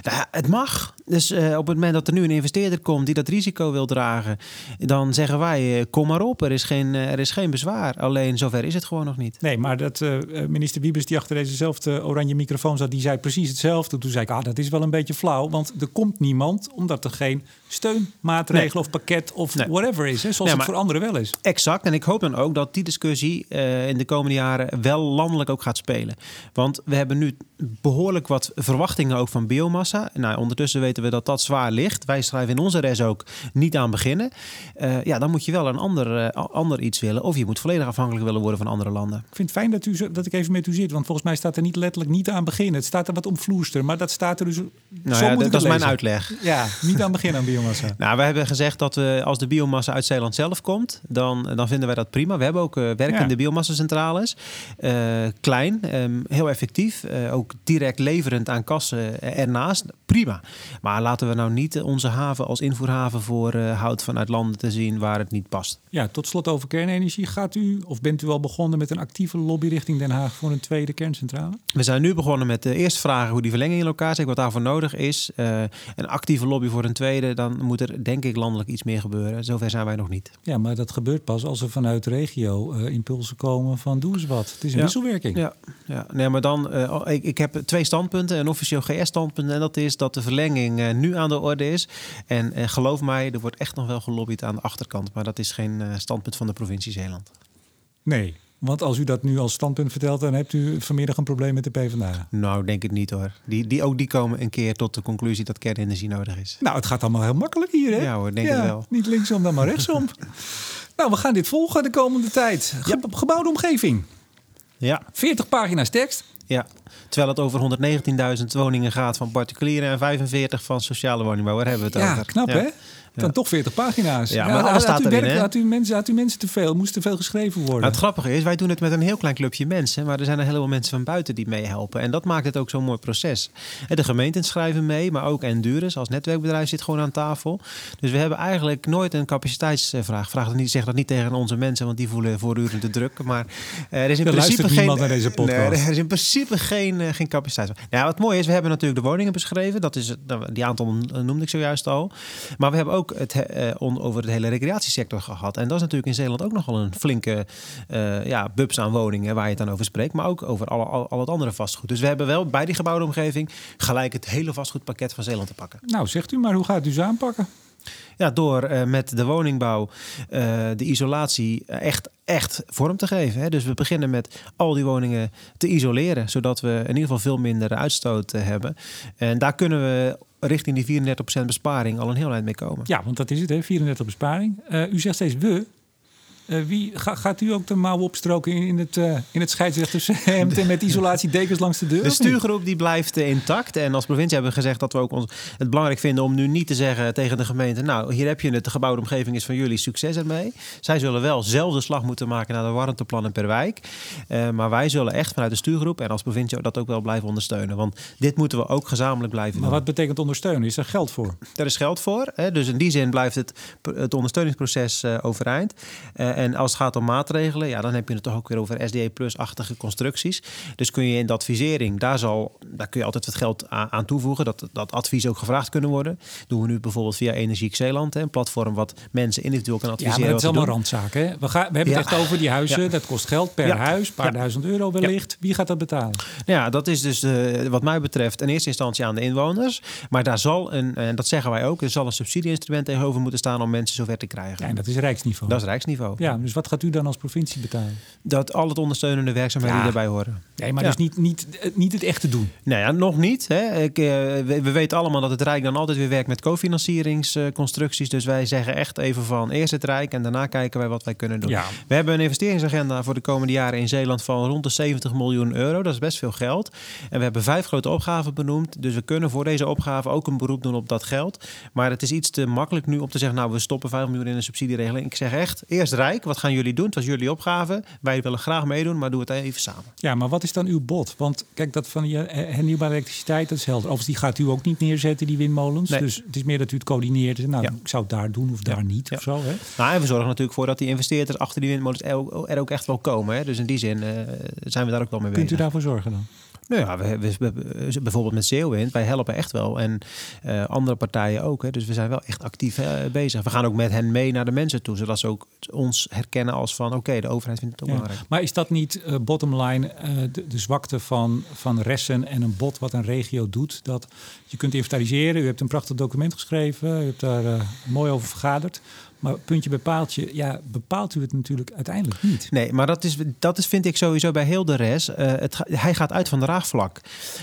S2: Nou, het mag. Dus uh, op het moment dat er nu een investeerder komt die dat risico wil dragen, dan zeggen wij: uh, kom maar op, er is, geen, uh, er is geen bezwaar. Alleen zover is het gewoon nog niet.
S1: Nee, maar dat minister Wiebes, die achter dezezelfde oranje microfoon zat, die zei precies hetzelfde. Toen zei ik: ah, dat is wel een beetje flauw, want er komt niemand omdat er geen steunmaatregel of pakket of whatever is, hè, zoals het voor anderen wel is.
S2: Exact. En ik hoop dan ook dat die discussie in de komende jaren wel landelijk ook gaat spelen. Want we hebben nu behoorlijk wat verwachtingen ook van biomassa. Nou, ondertussen weten we dat dat zwaar ligt. Wij schrijven in onze res ook niet aan beginnen. Uh, ja, dan moet je wel een ander, uh, ander iets willen. Of je moet volledig afhankelijk willen worden van andere landen.
S1: Ik vind het fijn dat, u, dat ik even met u zit. Want volgens mij staat er niet letterlijk niet aan beginnen. Het staat er wat omvloester. Maar dat staat er dus...
S2: Nou ja, dat is mijn uitleg.
S1: Ja, niet aan beginnen aan biomassa. [laughs]
S2: nou, we hebben gezegd dat we, als de biomassa uit Zeeland zelf komt... dan, dan vinden wij dat prima. We hebben ook uh, werkende ja. biomassa-centrales. klein, um, heel effectief. ook direct leverend aan kassen ernaast. Prima. Maar laten we nou niet onze haven als invoerhaven voor uh, hout vanuit landen te zien waar het niet past.
S1: Ja, tot slot over kernenergie. Gaat u of bent u al begonnen met een actieve lobby richting Den Haag voor een tweede kerncentrale?
S2: We zijn nu begonnen met de eerste vragen hoe die verlenging in locatie, wat daarvoor nodig is. Uh, een actieve lobby voor een tweede, dan moet er denk ik landelijk iets meer gebeuren. Zover zijn wij nog niet.
S1: Ja, maar dat gebeurt pas als er vanuit de regio uh, impulsen komen van doe eens wat. Het is een
S2: ja.
S1: wisselwerking.
S2: Ja, ja. Nee, maar dan, ik, ik heb twee standpunten. Een officieel GS-standpunt en dat is dat de verlenging nu aan de orde is. En, en, geloof mij, er wordt echt nog wel gelobbyd aan de achterkant. Maar dat is geen uh, standpunt van de provincie Zeeland.
S1: Nee, want als u dat nu als standpunt vertelt, dan hebt u vanmiddag een probleem met de PvdA.
S2: Nou, denk ik niet hoor. Die, die, ook die komen een keer tot de conclusie dat kernenergie nodig is.
S1: Nou, het gaat allemaal heel makkelijk hier, hè?
S2: Ja hoor, denk ik wel.
S1: Niet linksom, dan maar rechtsom. [laughs] nou, we gaan dit volgen de komende tijd. Ge ja. Gebouwde omgeving.
S2: Ja.
S1: 40 pagina's tekst.
S2: Ja, terwijl het over 119.000 woningen gaat van particulieren en 45 van sociale woningbouw. Waar hebben we het
S1: ja,
S2: over?
S1: Knap, hè? Dan toch 40 pagina's.
S2: Ja, maar alles staat erin. Werk,
S1: had, u mensen, had u mensen te veel? Moest te veel geschreven worden? Nou,
S2: het grappige is, wij doen het met een heel klein clubje mensen. Maar er zijn een heleboel mensen van buiten die meehelpen. En dat maakt het ook zo'n mooi proces. De gemeenten schrijven mee, maar ook Endurus als netwerkbedrijf zit gewoon aan tafel. Dus we hebben eigenlijk nooit een capaciteitsvraag. Vraag dat niet, zeg dat niet tegen onze mensen, want die voelen voortdurend de druk. Maar er is in
S1: er
S2: principe geen...
S1: naar deze podcast.
S2: Nee, er is in principe geen, geen capaciteitsvraag. Nou, wat mooi is, we hebben natuurlijk de woningen beschreven. Dat is, die aantal noemde ik zojuist al. Maar we hebben ook het... Uh, over het hele recreatiesector gehad. En dat is natuurlijk in Zeeland ook nogal een flinke uh, ja, bubs aan woningen waar je het dan over spreekt. Maar ook over alle, al, al, het andere vastgoed. Dus we hebben wel bij die gebouwde omgeving gelijk het hele vastgoedpakket van Zeeland te pakken.
S1: Nou, zegt u maar, hoe gaat u ze aanpakken?
S2: Ja, door uh, met de woningbouw uh, de isolatie echt, echt vorm te geven. Hè. Dus we beginnen met al die woningen te isoleren, zodat we in ieder geval veel minder uitstoot uh, hebben. En daar kunnen we richting die 34% besparing al een heel eind mee komen.
S1: Ja, want dat is het, hè? 34% besparing. u zegt steeds we. Uh, wie, ga, gaat u ook de mouw opstroken in het, uh, in het scheidsrechtershemd [laughs] en met isolatiedekens langs de deur?
S2: De stuurgroep die blijft intact. En als provincie hebben we gezegd dat we ook ons het belangrijk vinden om nu niet te zeggen tegen de gemeente: Nou, hier heb je het, de gebouwde omgeving is van jullie, succes ermee. Zij zullen wel zelf de slag moeten maken naar de warmteplannen per wijk. maar wij zullen echt vanuit de stuurgroep en als provincie dat ook wel blijven ondersteunen. Want dit moeten we ook gezamenlijk blijven
S1: maar doen. wat betekent ondersteunen? Is er geld voor?
S2: Er is geld voor. Hè? Dus in die zin blijft het, het ondersteuningsproces overeind. En als het gaat om maatregelen, ja, dan heb je het toch ook weer over SDE plus-achtige constructies. Dus kun je in de advisering, daar, zal, daar kun je altijd wat geld aan, toevoegen. Dat, dat advies ook gevraagd kunnen worden. doen we nu bijvoorbeeld via Energiek Zeeland, hè, een platform wat mensen individueel kan adviseren. Ja,
S1: maar het is allemaal randzaken. Hè? We, gaan, we hebben het echt over die huizen. Dat kost geld per huis, een paar duizend euro wellicht. Wie gaat dat betalen?
S2: Ja, dat is dus uh, wat mij betreft in eerste instantie aan de inwoners. Maar daar zal een, en dat zeggen wij ook, er zal een subsidieinstrument tegenover moeten staan om mensen zover te krijgen.
S1: Ja, en dat is rijksniveau.
S2: Dat is rijksniveau.
S1: Ja, dus wat gaat u dan als provincie betalen?
S2: Dat al het ondersteunende werkzaamheden ja. die daarbij horen.
S1: Nee, maar dus niet, niet, niet het echte doen?
S2: Nou ja, nog niet. Hè. Ik, uh, we, we, weten allemaal dat het Rijk dan altijd weer werkt met cofinancieringsconstructies. dus wij zeggen echt even van eerst het Rijk en daarna kijken wij wat wij kunnen doen.
S1: Ja.
S2: We hebben een investeringsagenda voor de komende jaren in Zeeland van rond de 70 miljoen euro. Dat is best veel geld. En we hebben vijf grote opgaven benoemd. Dus we kunnen voor deze opgave ook een beroep doen op dat geld. Maar het is iets te makkelijk nu om te zeggen, nou we stoppen 5 miljoen in een subsidieregeling. Ik zeg echt, eerst Rijk wat gaan jullie doen? Het was jullie opgave. Wij willen graag meedoen, maar doe het even samen.
S1: Ja, maar wat is dan uw bod? Want kijk, dat van je hernieuwbare elektriciteit, dat is helder. Overigens, die gaat u ook niet neerzetten, die windmolens.
S2: Nee.
S1: Dus het is meer dat u het coördineert. Nou,
S2: Ja.
S1: ik zou het daar doen of daar niet of zo. Hè?
S2: Nou, en we zorgen natuurlijk voor dat die investeerders achter die windmolens er ook, echt wel komen. Hè? Dus in die zin eh, zijn we daar ook wel mee
S1: Kunt u
S2: bezig.
S1: daarvoor zorgen dan?
S2: Nou ja, we, we, we- bijvoorbeeld met Zeewind, wij helpen echt wel. En eh, andere partijen ook. Hè. Dus we zijn wel echt actief eh, bezig. We gaan ook met hen mee naar de mensen toe. Zodat ze ook ons herkennen als van... oké, de overheid vindt het ook
S1: Ja.
S2: belangrijk.
S1: Maar is dat niet eh, bottom line de, de zwakte van, van ressen en een bod wat een regio doet? Dat je kunt inventariseren. U hebt een prachtig document geschreven. U hebt daar mooi over vergaderd. Maar puntje bij paaltje, ja, bepaalt u het natuurlijk uiteindelijk niet.
S2: Nee, maar dat is, dat is vind ik sowieso bij heel de rest. eh, het, hij gaat uit van draagvlak.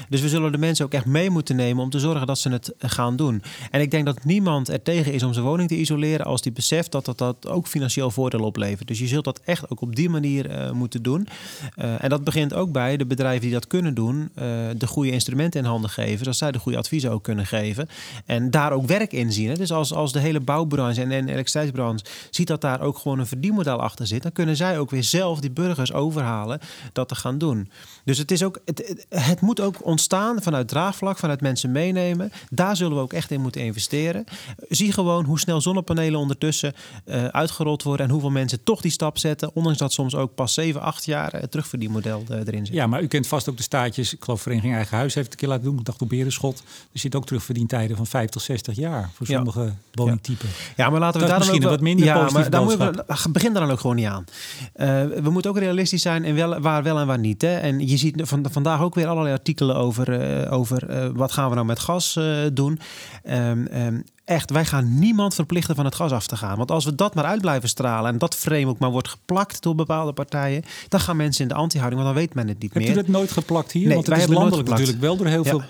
S2: Dus we zullen de mensen ook echt mee moeten nemen om te zorgen dat ze het gaan doen. En ik denk dat niemand er tegen is om zijn woning te isoleren als die beseft dat dat, dat ook financieel voordeel oplevert. Dus je zult dat echt ook op die manier eh, moeten doen. Eh, en dat begint ook bij de bedrijven die dat kunnen doen, de goede instrumenten in handen geven, zodat zij de goede adviezen ook kunnen geven. En daar ook werk in zien. Dus als, als de hele bouwbranche en, en elektriciteitsbranche ziet dat daar ook gewoon een verdienmodel achter zit, dan kunnen zij ook weer zelf die burgers overhalen dat te gaan doen. Dus het, is ook, het, het, moet ook ontstaan vanuit draagvlak, vanuit mensen meenemen. Daar zullen we ook echt in moeten investeren. Zie gewoon hoe snel zonnepanelen ondertussen eh, uitgerold worden en hoeveel mensen toch die stap zetten, ondanks dat soms ook pas 7, 8 jaar het terugverdienmodel eh, erin zit.
S1: Ja, maar u kent vast ook de staatjes. Ik geloof Vereniging Eigen Huis heeft het een keer laten doen. Ik dacht op Berenschot. Er zit ook terugverdientijden van 50, 60 jaar voor
S2: Ja.
S1: sommige woningtypen.
S2: Ja, maar laten we daar dan ook
S1: misschien een
S2: wel-
S1: wat minder
S2: ja,
S1: positieve
S2: maar daar moeten we, begin daar dan ook gewoon niet aan. Eh, we moeten ook realistisch zijn en wel, waar wel en waar niet. Hè? En je ziet van, vandaag ook weer allerlei artikelen over, eh, over eh, wat gaan we nou met gas doen. Ehm, ehm, echt, wij gaan niemand verplichten van het gas af te gaan. Want als we dat maar uit blijven stralen en dat frame ook maar wordt geplakt door bepaalde partijen, dan gaan mensen in de anti-houding, want dan weet men het niet
S1: Hebt
S2: meer.
S1: u dat nooit geplakt hier?
S2: Nee,
S1: Want het
S2: wij
S1: is landelijk natuurlijk wel door heel
S2: Ja.
S1: veel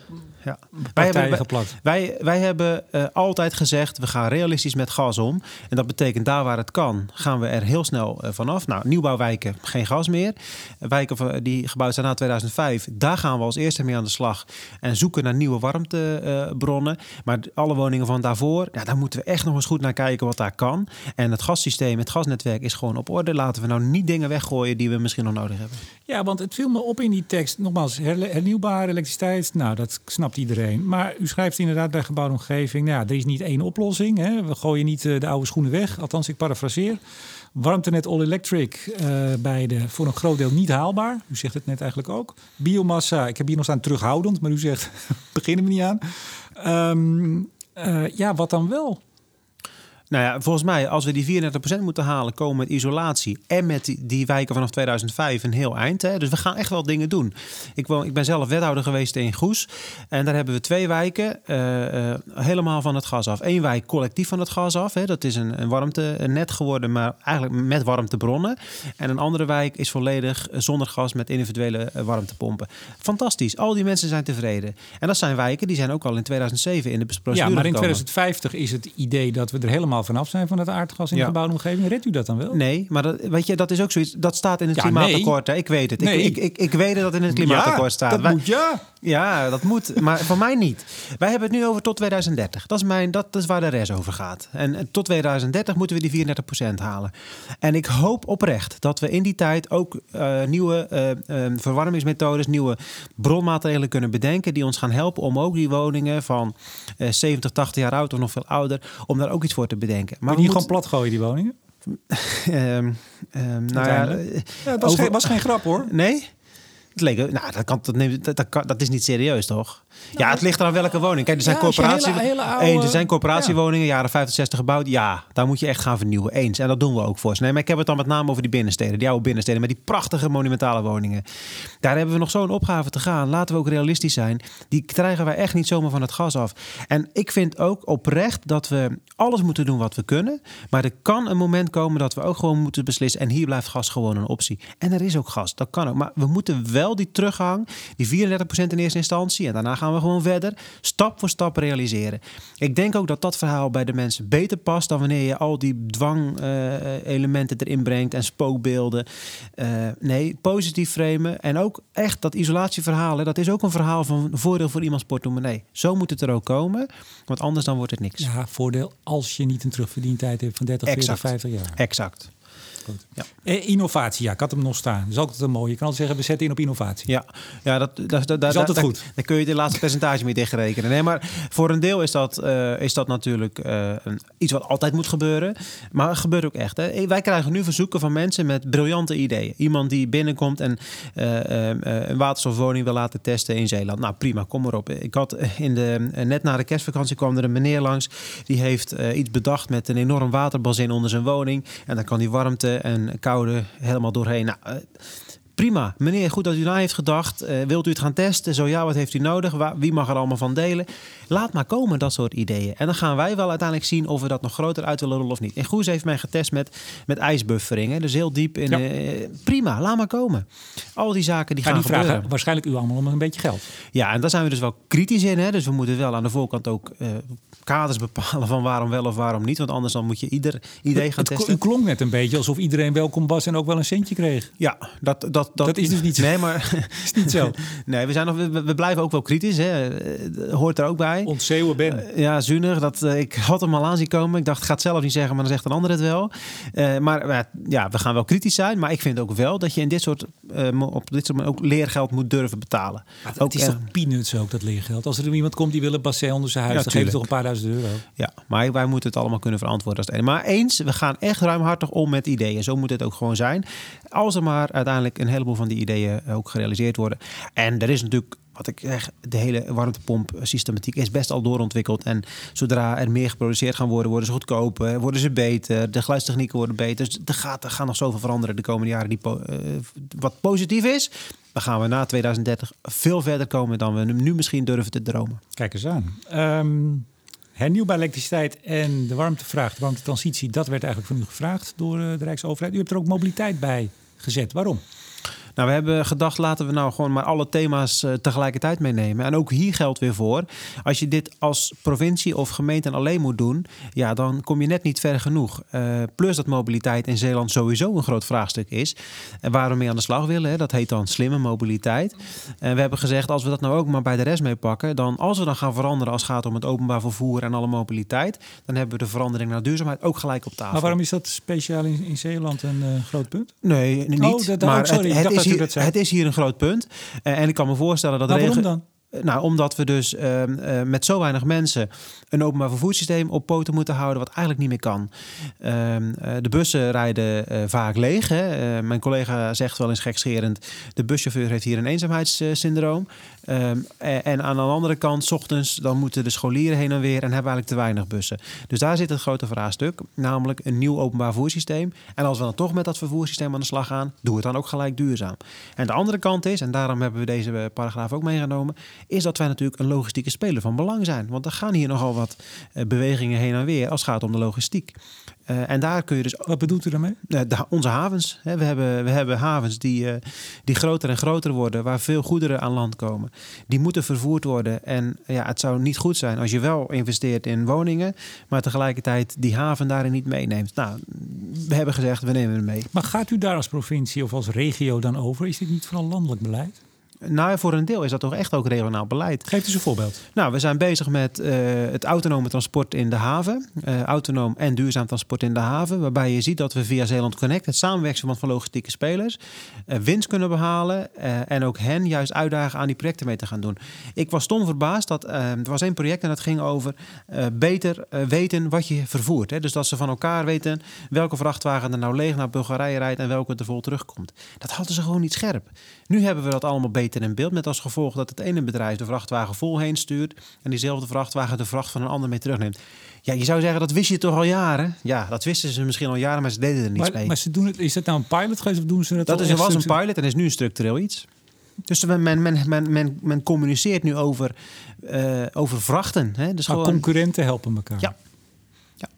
S2: Ja. Wij hebben, wij,
S1: geplakt.
S2: wij, wij hebben eh, altijd gezegd, we gaan realistisch met gas om. En dat betekent daar waar het kan, gaan we er heel snel eh, vanaf. Nou, nieuwbouwwijken, geen gas meer. Wijken van- die gebouwd zijn na 2005, daar gaan we als eerste mee aan de slag. En zoeken naar nieuwe warmtebronnen. maar alle woningen van daarvoor, ja, daar moeten we echt nog eens goed naar kijken wat daar kan. En het gassysteem, het gasnetwerk is gewoon op orde. Laten we nou niet dingen weggooien die we misschien nog nodig hebben.
S1: Ja, want het viel me op in die tekst. Nogmaals, hernieuwbare elektriciteit, nou, dat iedereen. Maar u schrijft inderdaad bij gebouwde omgeving... Nou, ja, er is niet één oplossing. Hè? We gooien niet eh, de oude schoenen weg. Althans, ik parafraseer. Warmtenet all electric eh, bij de, voor een groot deel niet haalbaar. U zegt het net eigenlijk ook. Biomassa, ik heb hier nog staan terughoudend. Maar u zegt, [laughs] beginnen we niet aan. Ehm, eh, ja, wat dan wel?
S2: Nou ja, volgens mij, als we die 34% moeten halen, komen met isolatie en met die, die wijken vanaf 2005 een heel eind. Hè? Dus we gaan echt wel dingen doen. Ik, woon, ik ben zelf wethouder geweest in Goes. En daar hebben we twee wijken eh, eh, helemaal van het gas af. Eén wijk collectief van het gas af. Hè? Dat is een, een warmtenet geworden, maar eigenlijk met warmtebronnen. En een andere wijk is volledig zonder gas met individuele eh, warmtepompen. Fantastisch. Al die mensen zijn tevreden. En dat zijn wijken die zijn ook al in 2007 in de procedure
S1: Ja, maar in
S2: gekomen.
S1: 2050 is het idee dat we er helemaal vanaf zijn van het aardgas in
S2: Ja.
S1: de gebouwde omgeving. Redt u dat dan wel?
S2: Nee, maar dat, weet je, dat is ook zoiets. Dat staat in het
S1: Ja,
S2: klimaatakkoord. hè. Ik weet het.
S1: Nee.
S2: Ik, ik, ik, ik weet dat het in het klimaatakkoord staat.
S1: Dat
S2: Wij-
S1: moet ja.
S2: Ja, dat moet. Maar voor mij niet. Wij hebben het nu over tot 2030. Dat is, mijn, dat is waar de rest over gaat. En tot 2030 moeten we die 34% halen. En ik hoop oprecht dat we in die tijd ook eh, nieuwe eh, eh, verwarmingsmethodes, nieuwe bronmaterialen kunnen bedenken. die ons gaan helpen om ook die woningen van eh 70, 80 jaar oud of nog veel ouder. om daar ook iets voor te bedenken. Maar
S1: Maar
S2: we
S1: niet gewoon
S2: moeten-
S1: plat gooien, die woningen? [laughs]
S2: Ehm, ehm, nou ja, eh,
S1: Ja, het was,
S2: over-
S1: geen, was geen grap hoor.
S2: Nee? Het leek, nou, dat, kan, dat, neemt- dat, dat, is niet serieus, toch? ja, het ligt er aan welke woning. Kijk, er zijn
S1: Ja, als je
S2: corporatie,
S1: hele- hele oude-
S2: eens, er zijn corporatiewoningen, jaren 50, 60 gebouwd. Ja, daar moet je echt gaan vernieuwen. Eens. En dat doen we ook voor ze. Nee, maar ik heb het dan met name over die binnensteden. Die oude binnensteden met die prachtige monumentale woningen. Daar hebben we nog zo'n opgave te gaan. Laten we ook realistisch zijn. Die krijgen wij echt niet zomaar van het gas af. En ik vind ook oprecht dat we alles moeten doen wat we kunnen. Maar er kan een moment komen dat we ook gewoon moeten beslissen. En hier blijft gas gewoon een optie. En er is ook gas, dat kan ook. Maar we moeten wel die teruggang, die 34% in eerste instantie. En daarna gaan we gewoon verder, stap voor stap realiseren. Ik denk ook dat dat verhaal bij de mensen beter past dan wanneer je al die dwang-elementen erin brengt en spookbeelden. Eh, nee, positief framen. En ook echt dat isolatieverhaal. Hè, dat is ook een verhaal van voordeel voor iemands portemonnee. Zo moet het er ook komen. Want anders dan wordt het niks.
S1: Ja, voordeel als je niet een terugverdientijd hebt van 30, 40,
S2: Exact.
S1: 50 jaar.
S2: Exact.
S1: Goed. Ja. Eh, innovatie, ja, ik had hem nog staan. Dat is altijd een mooie. Je kan altijd zeggen, we zetten in op innovatie.
S2: Ja, ja dat, dat, dat,
S1: is altijd goed.
S2: Dan kun je de laatste percentage mee dichtrekenen. Nee, maar voor een deel is dat, uh, is dat natuurlijk uh, een, iets wat altijd moet gebeuren. Maar het gebeurt ook echt. Hè. Wij krijgen nu verzoeken van mensen met briljante ideeën. Iemand die binnenkomt en uh, een waterstofwoning wil laten testen in Zeeland. Nou, prima, kom maar op. Ik had in de, net na de kerstvakantie kwam er een meneer langs. Die heeft iets bedacht met een enorm waterbazin onder zijn woning. En dan kan die warmte en koude helemaal doorheen. Nou, uh, prima. Meneer, goed dat u na heeft gedacht. Uh, wilt u het gaan testen? Zo ja, wat heeft u nodig? Waar, wie mag er allemaal van delen? Laat maar komen, dat soort ideeën. En dan gaan wij wel uiteindelijk zien of we dat nog groter uit willen rollen of niet. En Goes heeft mij getest met, met ijsbuffering. Dus heel diep in. Ja. Uh, prima, laat maar komen. Al die zaken die
S1: maar
S2: gaan
S1: die
S2: gebeuren.
S1: vragen waarschijnlijk u allemaal om een beetje geld.
S2: Ja, en daar zijn we dus wel kritisch in. Hè? Dus we moeten wel aan de voorkant ook uh, kaders bepalen van waarom wel of waarom niet. Want anders dan moet je ieder idee gaan
S1: het,
S2: testen.
S1: U klonk net een beetje alsof iedereen welkom was en ook wel een centje kreeg.
S2: Ja, dat, dat, dat,
S1: dat is dus niet zo.
S2: Nee, maar [laughs]
S1: is niet zo. [laughs]
S2: nee, we, zijn nog, we, we, blijven ook wel kritisch. Hè. Hoort er ook bij.
S1: Ontzeeuwen ben.
S2: Uh, ja, zuinig. Dat, uh, ik had hem al aan zien komen. Ik dacht, ik ga het zelf niet zeggen, maar dan zegt een ander het wel. Uh, maar ja, we gaan wel kritisch zijn. Maar ik vind ook wel dat je in dit soort, op dit soort ook leergeld moet durven betalen.
S1: Maar het
S2: ook,
S1: is toch peanuts ook, dat leergeld? Als er iemand komt die wil een bassin onder zijn huis,
S2: Ja,
S1: dan geef je toch een paar duizend euro.
S2: Ja, maar wij moeten het allemaal kunnen verantwoorden. Als het. Maar eens, we gaan echt ruimhartig om met ideeën. Zo moet het ook gewoon zijn. Als er maar uiteindelijk een heleboel van die ideeën ook gerealiseerd worden. En er is natuurlijk wat ik zeg, de hele warmtepomp-systematiek is best al doorontwikkeld. En zodra er meer geproduceerd gaan worden, worden ze goedkoper, worden ze beter, de geluidstechnieken worden beter. Dus er gaat, er gaat nog zoveel veranderen de komende jaren, die po wat positief is. Dan gaan we na 2030 veel verder komen dan we nu misschien durven te dromen.
S1: Kijk eens aan. Um, hernieuwbare elektriciteit en de warmtevraag, de warmtetransitie, dat werd eigenlijk van u gevraagd door de Rijksoverheid. U hebt er ook mobiliteit bij gezet. Waarom?
S2: Nou, we hebben gedacht, laten we nou gewoon maar alle thema's uh, tegelijkertijd meenemen. En ook hier geldt weer voor. Als je dit als provincie of gemeente alleen moet doen, ja, dan kom je net niet ver genoeg. Uh, plus dat mobiliteit in Zeeland sowieso een groot vraagstuk is. En waar we mee aan de slag willen, hè, dat heet dan slimme mobiliteit. En we hebben gezegd, als we dat nou ook maar bij de rest mee pakken, dan als we dan gaan veranderen als het gaat om het openbaar vervoer en alle mobiliteit, dan hebben we de verandering naar duurzaamheid ook gelijk op tafel.
S1: Maar waarom is dat speciaal in, in Zeeland een uh, groot punt?
S2: Nee, niet.
S1: Oh, dat,
S2: maar
S1: oh, sorry,
S2: het, is hier,
S1: dat zei.
S2: het is hier een groot punt. Uh, en ik kan me voorstellen dat
S1: Nou, waarom dan?
S2: Nou, omdat we dus uh, uh, met zo weinig mensen een openbaar vervoerssysteem op poten moeten houden, wat eigenlijk niet meer kan. Uh, de bussen rijden eh, vaak leeg. Hè. mijn collega zegt wel eens gekscherend: de buschauffeur heeft hier een eenzaamheidssyndroom. Ehm, en aan de andere kant, ochtends, dan moeten de scholieren heen en weer en hebben eigenlijk te weinig bussen. Dus daar zit het grote vraagstuk, namelijk een nieuw openbaar vervoerssysteem. En als we dan toch met dat vervoerssysteem aan de slag gaan, doe het dan ook gelijk duurzaam. En de andere kant is, en daarom hebben we deze paragraaf ook meegenomen, is dat wij natuurlijk een logistieke speler van belang zijn. Want er gaan hier nogal wat uh, bewegingen heen en weer als het gaat om de logistiek. Uh, en daar kun je dus.
S1: Wat bedoelt u daarmee?
S2: Uh, de, onze havens. Hè. We, hebben, we hebben havens die, uh, die groter en groter worden, waar veel goederen aan land komen. Die moeten vervoerd worden. En ja, het zou niet goed zijn als je wel investeert in woningen, maar tegelijkertijd die haven daarin niet meeneemt. Nou, we hebben gezegd, we nemen hem mee.
S1: Maar gaat u daar als provincie of als regio dan over? Is dit niet vooral landelijk beleid?
S2: Nou, voor een deel is dat toch echt ook regionaal beleid.
S1: Geef eens een voorbeeld.
S2: Nou, we zijn bezig met uh, het autonome transport in de haven. Uh, autonoom en duurzaam transport in de haven. Waarbij je ziet dat we via Zeeland Connect, het samenwerken van logistieke spelers, uh, winst kunnen behalen. en ook hen juist uitdagen aan die projecten mee te gaan doen. Ik was stom verbaasd dat er was één project en dat ging over beter weten wat je vervoert. Hè? Dus dat ze van elkaar weten welke vrachtwagen er nou leeg naar Bulgarije rijdt en welke er vol terugkomt. Dat hadden ze gewoon niet scherp. Nu hebben we dat allemaal beter in beeld. Met als gevolg dat het ene bedrijf de vrachtwagen vol heen stuurt. En diezelfde vrachtwagen de vracht van een ander mee terugneemt. Ja, je zou zeggen, dat wist je toch al jaren? Ja, dat wisten ze misschien al jaren, maar ze deden er niets
S1: maar,
S2: mee.
S1: Maar ze doen het, is dat nou een pilot geweest of doen ze dat
S2: Dat is, was een pilot en is nu een structureel iets. Dus men, men, men, men, men, men communiceert nu over, uh, over vrachten. Hè? Dus
S1: Maar
S2: gewoon,
S1: concurrenten helpen elkaar.
S2: Ja. ja.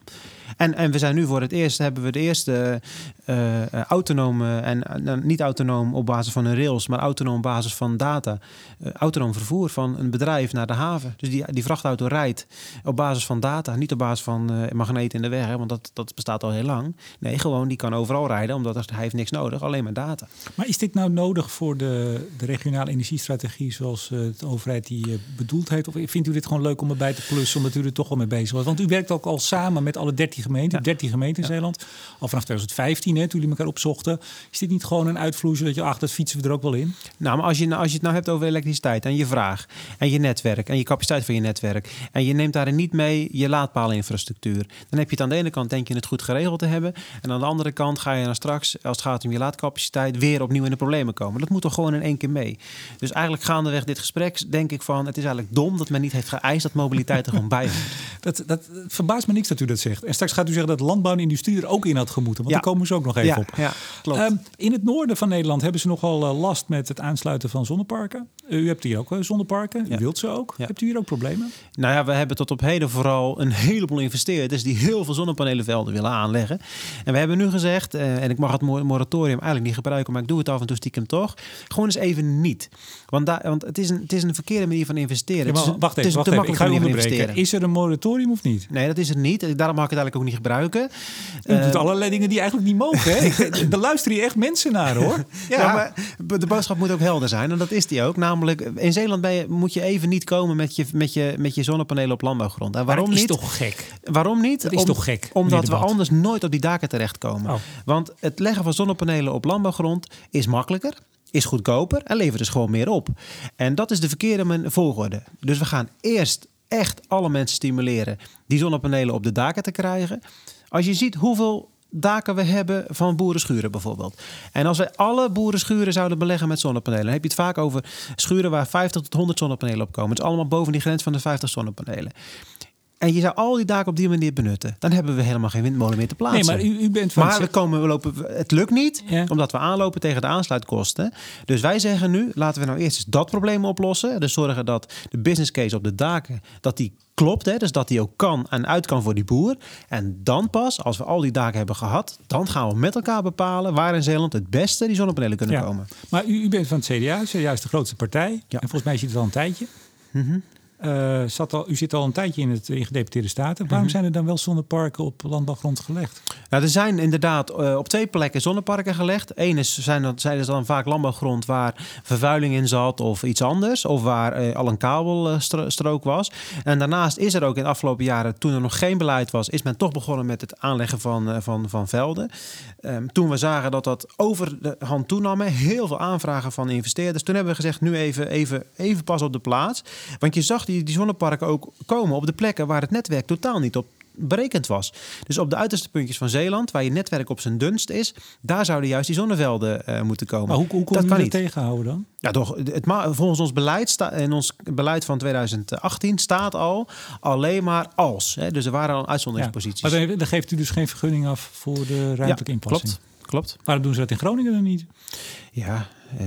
S2: En, en we zijn nu voor het eerst, hebben we de eerste uh, autonome en uh, niet autonoom op basis van een rails, maar autonoom op basis van data. Uh, autonoom vervoer van een bedrijf naar de haven. Dus die, die vrachtauto rijdt op basis van data, niet op basis van magneten in de weg, hè, want dat, dat bestaat al heel lang. Nee, gewoon die kan overal rijden, omdat hij heeft niks nodig, alleen maar data.
S1: Maar is dit nou nodig voor de, de regionale energiestrategie zoals de overheid die bedoeld heeft? Of vindt u dit gewoon leuk om erbij te plussen, omdat u er toch al mee bezig was? Want u werkt ook al samen met alle 13 gemeenten, ja. 13 gemeenten in ja. Zeeland, al vanaf 2015 misschien, hè, toen jullie elkaar opzochten. Is dit niet gewoon een uitvloeisel dat je, ach, dat fietsen we er ook wel in?
S2: Nou, maar als je, als je het nou hebt over elektriciteit en je vraag en je netwerk en je capaciteit van je netwerk en je neemt daarin niet mee je laadpaalinfrastructuur, dan heb je het aan de ene kant denk je het goed geregeld te hebben en aan de andere kant ga je dan straks, als het gaat om je laadcapaciteit, weer opnieuw in de problemen komen. Dat moet toch gewoon in één keer mee. Dus eigenlijk gaandeweg dit gesprek denk ik van, het is eigenlijk dom dat men niet heeft geëist dat mobiliteit er gewoon bij. [laughs]
S1: Dat, dat, verbaast me niks dat u dat zegt. En straks gaat u zeggen dat landbouw en industrie er ook in had gemoeten. Want
S2: Ja.
S1: daar komen ze ook nog even
S2: Ja,
S1: op.
S2: ja, klopt.
S1: Ehm, in het noorden van Nederland hebben ze nogal eh, last met het aansluiten van zonneparken. U hebt hier ook eh, zonneparken. U
S2: Ja.
S1: wilt ze ook. Hebt u hier ook problemen?
S2: Nou ja, we hebben tot op heden vooral een heleboel investeerders die heel veel zonnepanelenvelden willen aanleggen. En we hebben nu gezegd, eh, en ik mag het mor- moratorium eigenlijk niet gebruiken, maar ik doe het af en toe stiekem toch. Gewoon eens even niet. Want, daar, want het, is een, het is een verkeerde manier van investeren.
S1: Maar wacht
S2: het is
S1: even, wacht
S2: te
S1: even. Ik ga u onderbreken. Is er een moratorium of niet?
S2: Nee, dat is het niet. Daarom mag ik het eigenlijk ook niet gebruiken.
S1: U
S2: Eh,
S1: doet allerlei dingen die eigenlijk niet mogen. Hè? [laughs] Ik- Daar luisteren hier echt mensen naar hoor. [laughs]
S2: Ja, maar de boodschap moet ook helder zijn. En dat is die ook. Namelijk, in Zeeland ben je, moet je even niet komen met je, met je, met je zonnepanelen op landbouwgrond. En waarom
S1: Maar dat is
S2: niet?
S1: toch gek?
S2: Waarom niet?
S1: Dat is toch gek,
S2: Omdat we anders nooit op die daken terechtkomen.
S1: Oh.
S2: Want het leggen van zonnepanelen op landbouwgrond is makkelijker, is goedkoper en levert dus gewoon meer op. En dat is de verkeerde men- volgorde. Dus we gaan eerst echt alle mensen stimuleren die zonnepanelen op de daken te krijgen. Als je ziet hoeveel daken we hebben van boerenschuren bijvoorbeeld. En als we alle boerenschuren zouden beleggen met zonnepanelen... dan heb je het vaak over schuren waar 50 tot 100 zonnepanelen op komen. Het is allemaal boven die grens van de 50 zonnepanelen. En je zou al die daken op die manier benutten. Dan hebben we helemaal geen windmolen meer te
S1: Nee,
S2: plaatsen.
S1: maar u, u bent van...
S2: Maar we komen, we lopen, het lukt niet,
S1: Ja.
S2: omdat we aanlopen tegen de aansluitkosten. Dus wij zeggen nu, laten we nou eerst eens dat probleem oplossen. Dus zorgen dat de business case op de daken, dat die klopt. Hè? Dus dat die ook kan en uit kan voor die boer. En dan pas, als we al die daken hebben gehad, dan gaan we met elkaar bepalen waar in Zeeland het beste die zonnepanelen kunnen
S1: Ja.
S2: komen.
S1: Maar u, u bent van het CDA. CDA is de grootste partij. En volgens mij zit het al een tijdje.
S2: Mhm.
S1: Eh, zat al, u zit al een tijdje in het in gedeputeerde staten.
S2: Mhm.
S1: Waarom zijn er dan wel zonneparken op landbouwgrond gelegd?
S2: Nou, er zijn inderdaad eh, op twee plekken zonneparken gelegd. Eén is, zijn, dat, zijn dus dan vaak landbouwgrond waar vervuiling in zat of iets anders. Of waar eh, al een kabelstrook was. En daarnaast is er ook in de afgelopen jaren, toen er nog geen beleid was, is men toch begonnen met het aanleggen van, van, van velden. Ehm, toen we zagen dat dat over de hand toenam, heel veel aanvragen van investeerders. Toen hebben we gezegd, nu even, even, even pas op de plaats. Want je zag die, die zonneparken ook komen op de plekken waar het netwerk totaal niet op berekend was. Dus op de uiterste puntjes van Zeeland, waar je netwerk op zijn dunst is, daar zouden juist die zonnevelden eh, moeten komen.
S1: Maar hoe, hoe kon
S2: dat niet.
S1: tegenhouden dan?
S2: Ja, toch, het, volgens ons beleid sta, in ons beleid van 2018 staat al alleen maar als. Hè, dus er waren al uitzonderingsposities.
S1: Maar dan, geeft u dus geen vergunning af voor de ruimtelijke
S2: ja,
S1: inpassing.
S2: klopt, klopt.
S1: Waarom doen ze dat in Groningen dan niet?
S2: Ja, eh,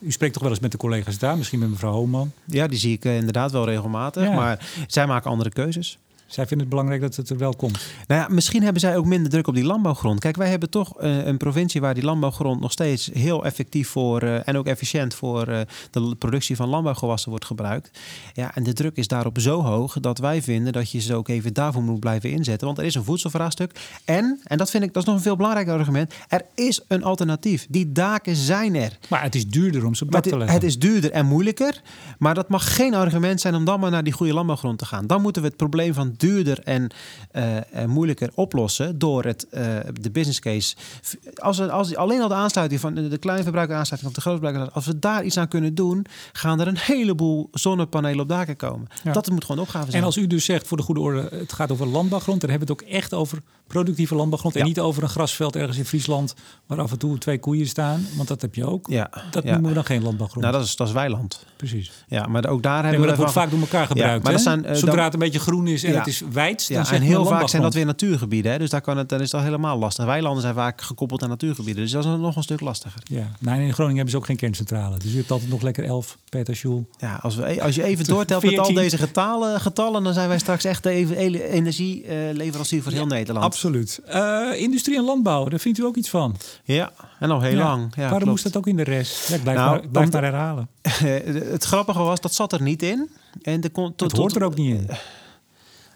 S1: U spreekt toch wel eens met de collega's daar, misschien met mevrouw Hooman.
S2: ja, die zie ik eh, inderdaad wel regelmatig.
S1: Ja.
S2: Maar zij maken andere keuzes.
S1: Zij vinden het belangrijk dat het er wel komt.
S2: Nou ja, misschien hebben zij ook minder druk op die landbouwgrond. Kijk, wij hebben toch eh, een provincie waar die landbouwgrond nog steeds heel effectief voor eh, en ook efficiënt voor eh, de productie van landbouwgewassen wordt gebruikt. Ja, en de druk is daarop zo hoog dat wij vinden dat je ze ook even daarvoor moet blijven inzetten. Want er is een voedselvraagstuk. En, en dat vind ik, dat is nog een veel belangrijker argument, er is een alternatief. Die daken zijn er.
S1: Maar het is duurder om ze op
S2: Maar
S1: dak te leggen.
S2: het is duurder en moeilijker. Maar dat mag geen argument zijn om dan maar naar die goede landbouwgrond te gaan. Dan moeten we het probleem van duurder en, eh, en moeilijker oplossen door het, eh, de business case. Als we als alleen al de aansluiting van de, de kleinverbruiker aansluiting de grootverbruiker, als we daar iets aan kunnen doen, gaan er een heleboel zonnepanelen op daken komen.
S1: Ja.
S2: Dat moet gewoon opgave zijn.
S1: En als u dus zegt, voor de goede orde, het gaat over landbouwgrond, dan hebben we het ook echt over productieve landbouwgrond. En
S2: Ja.
S1: niet over een grasveld ergens in Friesland waar af en toe twee koeien staan. Want dat heb je ook.
S2: ja,
S1: Dat noemen we dan geen landbouwgrond.
S2: Nou, dat is, dat is weiland.
S1: Precies.
S2: Ja, maar ook daar
S1: Nee,
S2: hebben we
S1: dat wordt vaak door elkaar gebruikt.
S2: maar dat zijn, eh,
S1: Zodra
S2: dan-
S1: het een beetje groen is en
S2: Ja.
S1: het is wijd,
S2: Ja, en heel vaak zijn dat weer natuurgebieden. Hè? Dus daar kan het, dan is dat helemaal lastig. Weilanden zijn vaak gekoppeld aan natuurgebieden. Dus dat is nog een stuk lastiger.
S1: Ja, nou, in Groningen hebben ze ook geen kerncentrale. Dus u hebt altijd nog lekker 11 petajoule.
S2: Ja, als, we, als je even doortelt met al
S1: 14.
S2: deze getallen, getallen, dan zijn wij straks echt de energieleverancier voor heel Nederland.
S1: Absoluut. Eh, industrie en landbouw, daar vindt u ook iets van.
S2: Ja, en al heel
S1: Ja.
S2: lang. Ja,
S1: Waarom
S2: klopt.
S1: moest dat ook in de rest? Ja, ik blijf,
S2: Nou,
S1: maar, blijf maar herhalen. [laughs]
S2: het grappige was, dat zat er niet in. En de, kon- tot,
S1: Het hoort
S2: tot-
S1: er ook niet in.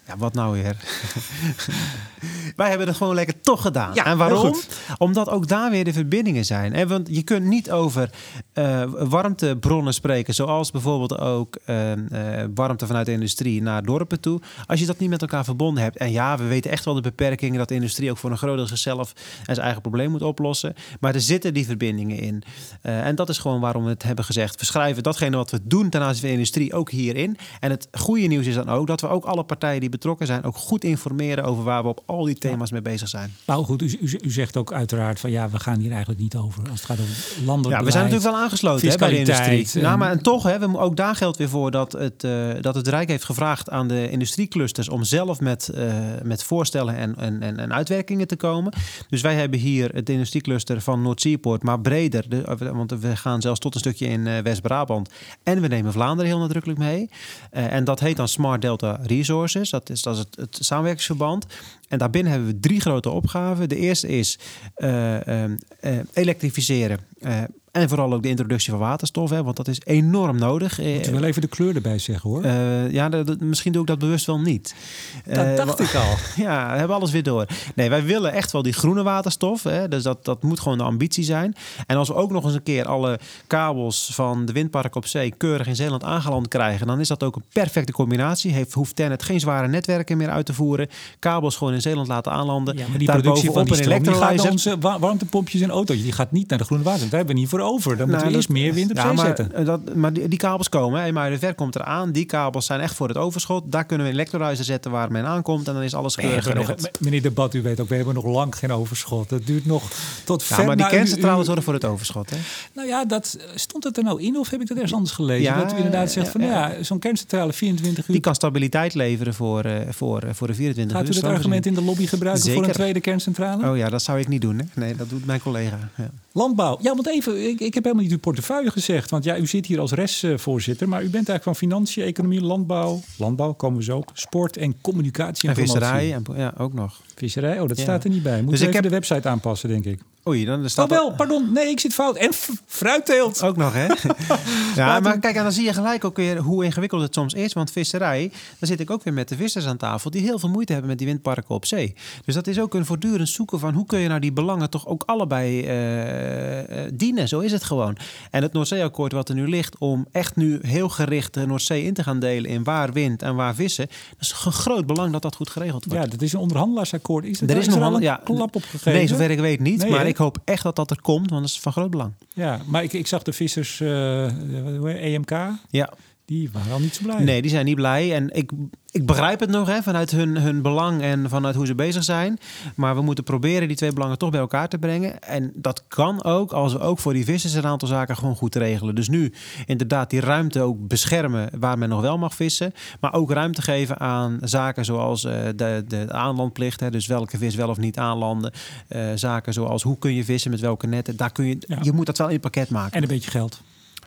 S2: Ja, wat nou weer? [laughs] Wij hebben het gewoon lekker toch gedaan.
S1: Ja,
S2: en waarom? Omdat ook daar weer de verbindingen zijn. En want je kunt niet over eh, warmtebronnen spreken, zoals bijvoorbeeld ook eh, eh, warmte vanuit de industrie naar dorpen toe, als je dat niet met elkaar verbonden hebt. En ja, we weten echt wel de beperkingen dat de industrie ook voor een groot deel zichzelf en zijn eigen probleem moet oplossen. Maar er zitten die verbindingen in. En dat is gewoon waarom we het hebben gezegd. We schrijven datgene wat we doen ten aanzien van de industrie ook hierin. En het goede nieuws is dan ook dat we ook alle partijen die betrokken zijn ook goed informeren over waar we op al die thema's mee bezig zijn.
S1: Nou goed, u, u, u zegt ook uiteraard van ja, we gaan hier eigenlijk niet over als het gaat over landelijk
S2: Ja, we zijn natuurlijk wel aangesloten hè, bij de industrie.
S1: en-
S2: Nou, maar en toch, hè, we, ook daar geldt weer voor dat het, eh, dat het Rijk heeft gevraagd aan de industrieclusters om zelf met, eh, met voorstellen en, en, en, en uitwerkingen te komen. Dus wij hebben hier het industriecluster van Noord-Zeepoort, maar breder. De, eh, want we gaan zelfs tot een stukje in West-Brabant. En we nemen Vlaanderen heel nadrukkelijk mee. En dat heet dan Smart Delta Resources. Dat is, dat is het, samenwerkingsverband. En daarbinnen hebben we drie grote opgaven. De eerste is eh, ehm, eh, elektrificeren. Eh, en vooral ook de introductie van waterstof, hè, want dat is enorm nodig. Eh,
S1: Moet je wel even de kleur erbij zeggen hoor.
S2: eh, ja, misschien doe ik dat bewust wel niet.
S1: dat
S2: Eh,
S1: dacht ik al. [laughs]
S2: Ja, we hebben alles weer door. Nee, wij willen echt wel die groene waterstof. Hè? Dus dat, dat moet gewoon de ambitie zijn. En als we ook nog eens een keer alle kabels van de windpark op zee keurig in Zeeland aangeland krijgen, dan is dat ook een perfecte combinatie. Heeft, hoeft Tennet geen zware netwerken meer uit te voeren. Kabels gewoon in Zeeland laten aanlanden.
S1: Ja, maar die productie van die
S2: een
S1: stroom, die gaat naar onze wa- warmtepompjes en auto's. Die gaat niet naar de groene water. Daar hebben we niet voor over. Dan moeten we
S2: Nou,
S1: eerst
S2: dat-
S1: meer wind op
S2: ja,
S1: zee
S2: maar,
S1: zetten.
S2: eh, Dat, maar die, die kabels komen. Maar de ver komt eraan. Die kabels zijn echt voor het overschot. Daar kunnen we een electrolyzer zetten waar men aankomt. En dan is alles keurig
S1: nog, meneer Debat, u weet ook, we hebben nog lang geen overschot. Dat duurt nog tot ver
S2: Ja, maar die
S1: na u-
S2: kerncentrale
S1: u-
S2: zorgen voor het overschot. Hè?
S1: Nou ja, dat, stond het er nou in of heb ik dat ergens anders gelezen?
S2: Ja,
S1: dat u inderdaad zegt van,
S2: ja,
S1: zo'n kerncentrale 24 uur.
S2: Die kan stabiliteit leveren voor, eh, voor, eh, voor de 24
S1: Gaat
S2: uur.
S1: u dat argument in de lobby gebruiken voor een tweede kerncentrale?
S2: Oh ja, dat zou ik niet doen. Hè? Nee, dat doet mijn collega. Ja.
S1: Landbouw. Ja, want even, ik, ik heb helemaal niet uw portefeuille gezegd. Want ja, u zit hier als restvoorzitter. Maar u bent eigenlijk van financiën, economie, landbouw. Landbouw, komen we zo op. Sport en communicatie en,
S2: visserij, en, ja, ook nog.
S1: Visserij, oh, dat
S2: Ja.
S1: staat er niet bij. Moet
S2: Dus ik heb-
S1: de website aanpassen, denk ik.
S2: Oei, dan
S1: Oh
S2: staat
S1: wel, pardon. Nee, ik zit fout. En fruitteelt.
S2: Ook nog, hè? [laughs] ja, maar kijk, en dan zie je gelijk ook weer hoe ingewikkeld het soms is. Want visserij, dan zit ik ook weer met de vissers aan tafel... die heel veel moeite hebben met die windparken op zee. Dus dat is ook een voortdurend zoeken van... hoe kun je nou die belangen toch ook allebei eh, eh, dienen? Zo is het gewoon. En het Noordzeeakkoord wat er nu ligt... om echt nu heel gericht de Noordzee in te gaan delen... in waar wind en waar vissen... dat is een groot belang dat dat goed geregeld wordt.
S1: Ja, dat is een onderhandelaarsakkoord. Is,
S2: Er is nog wel-
S1: een
S2: ja,
S1: klap op gegeven?
S2: Nee, zover ik weet niet.
S1: Nee,
S2: maar
S1: hè?
S2: ik hoop echt dat dat er komt, want dat is van groot belang.
S1: Ja, maar ik, ik zag de vissers, eh, hoe heet- EMK,
S2: Ja.
S1: die waren al niet zo blij.
S2: Nee, die zijn niet blij. En ik, ik begrijp het nog hè, vanuit hun, hun belang en vanuit hoe ze bezig zijn. Maar we moeten proberen die twee belangen toch bij elkaar te brengen. En dat kan ook als we ook voor die vissers een aantal zaken gewoon goed regelen. Dus nu inderdaad die ruimte ook beschermen waar men nog wel mag vissen. Maar ook ruimte geven aan zaken zoals eh, de, de aanlandplicht. Hè, dus welke vis wel of niet aanlanden. Eh, zaken zoals hoe kun je vissen met welke netten. Daar kun je,
S1: Ja.
S2: je moet dat wel in het pakket maken.
S1: En een beetje geld.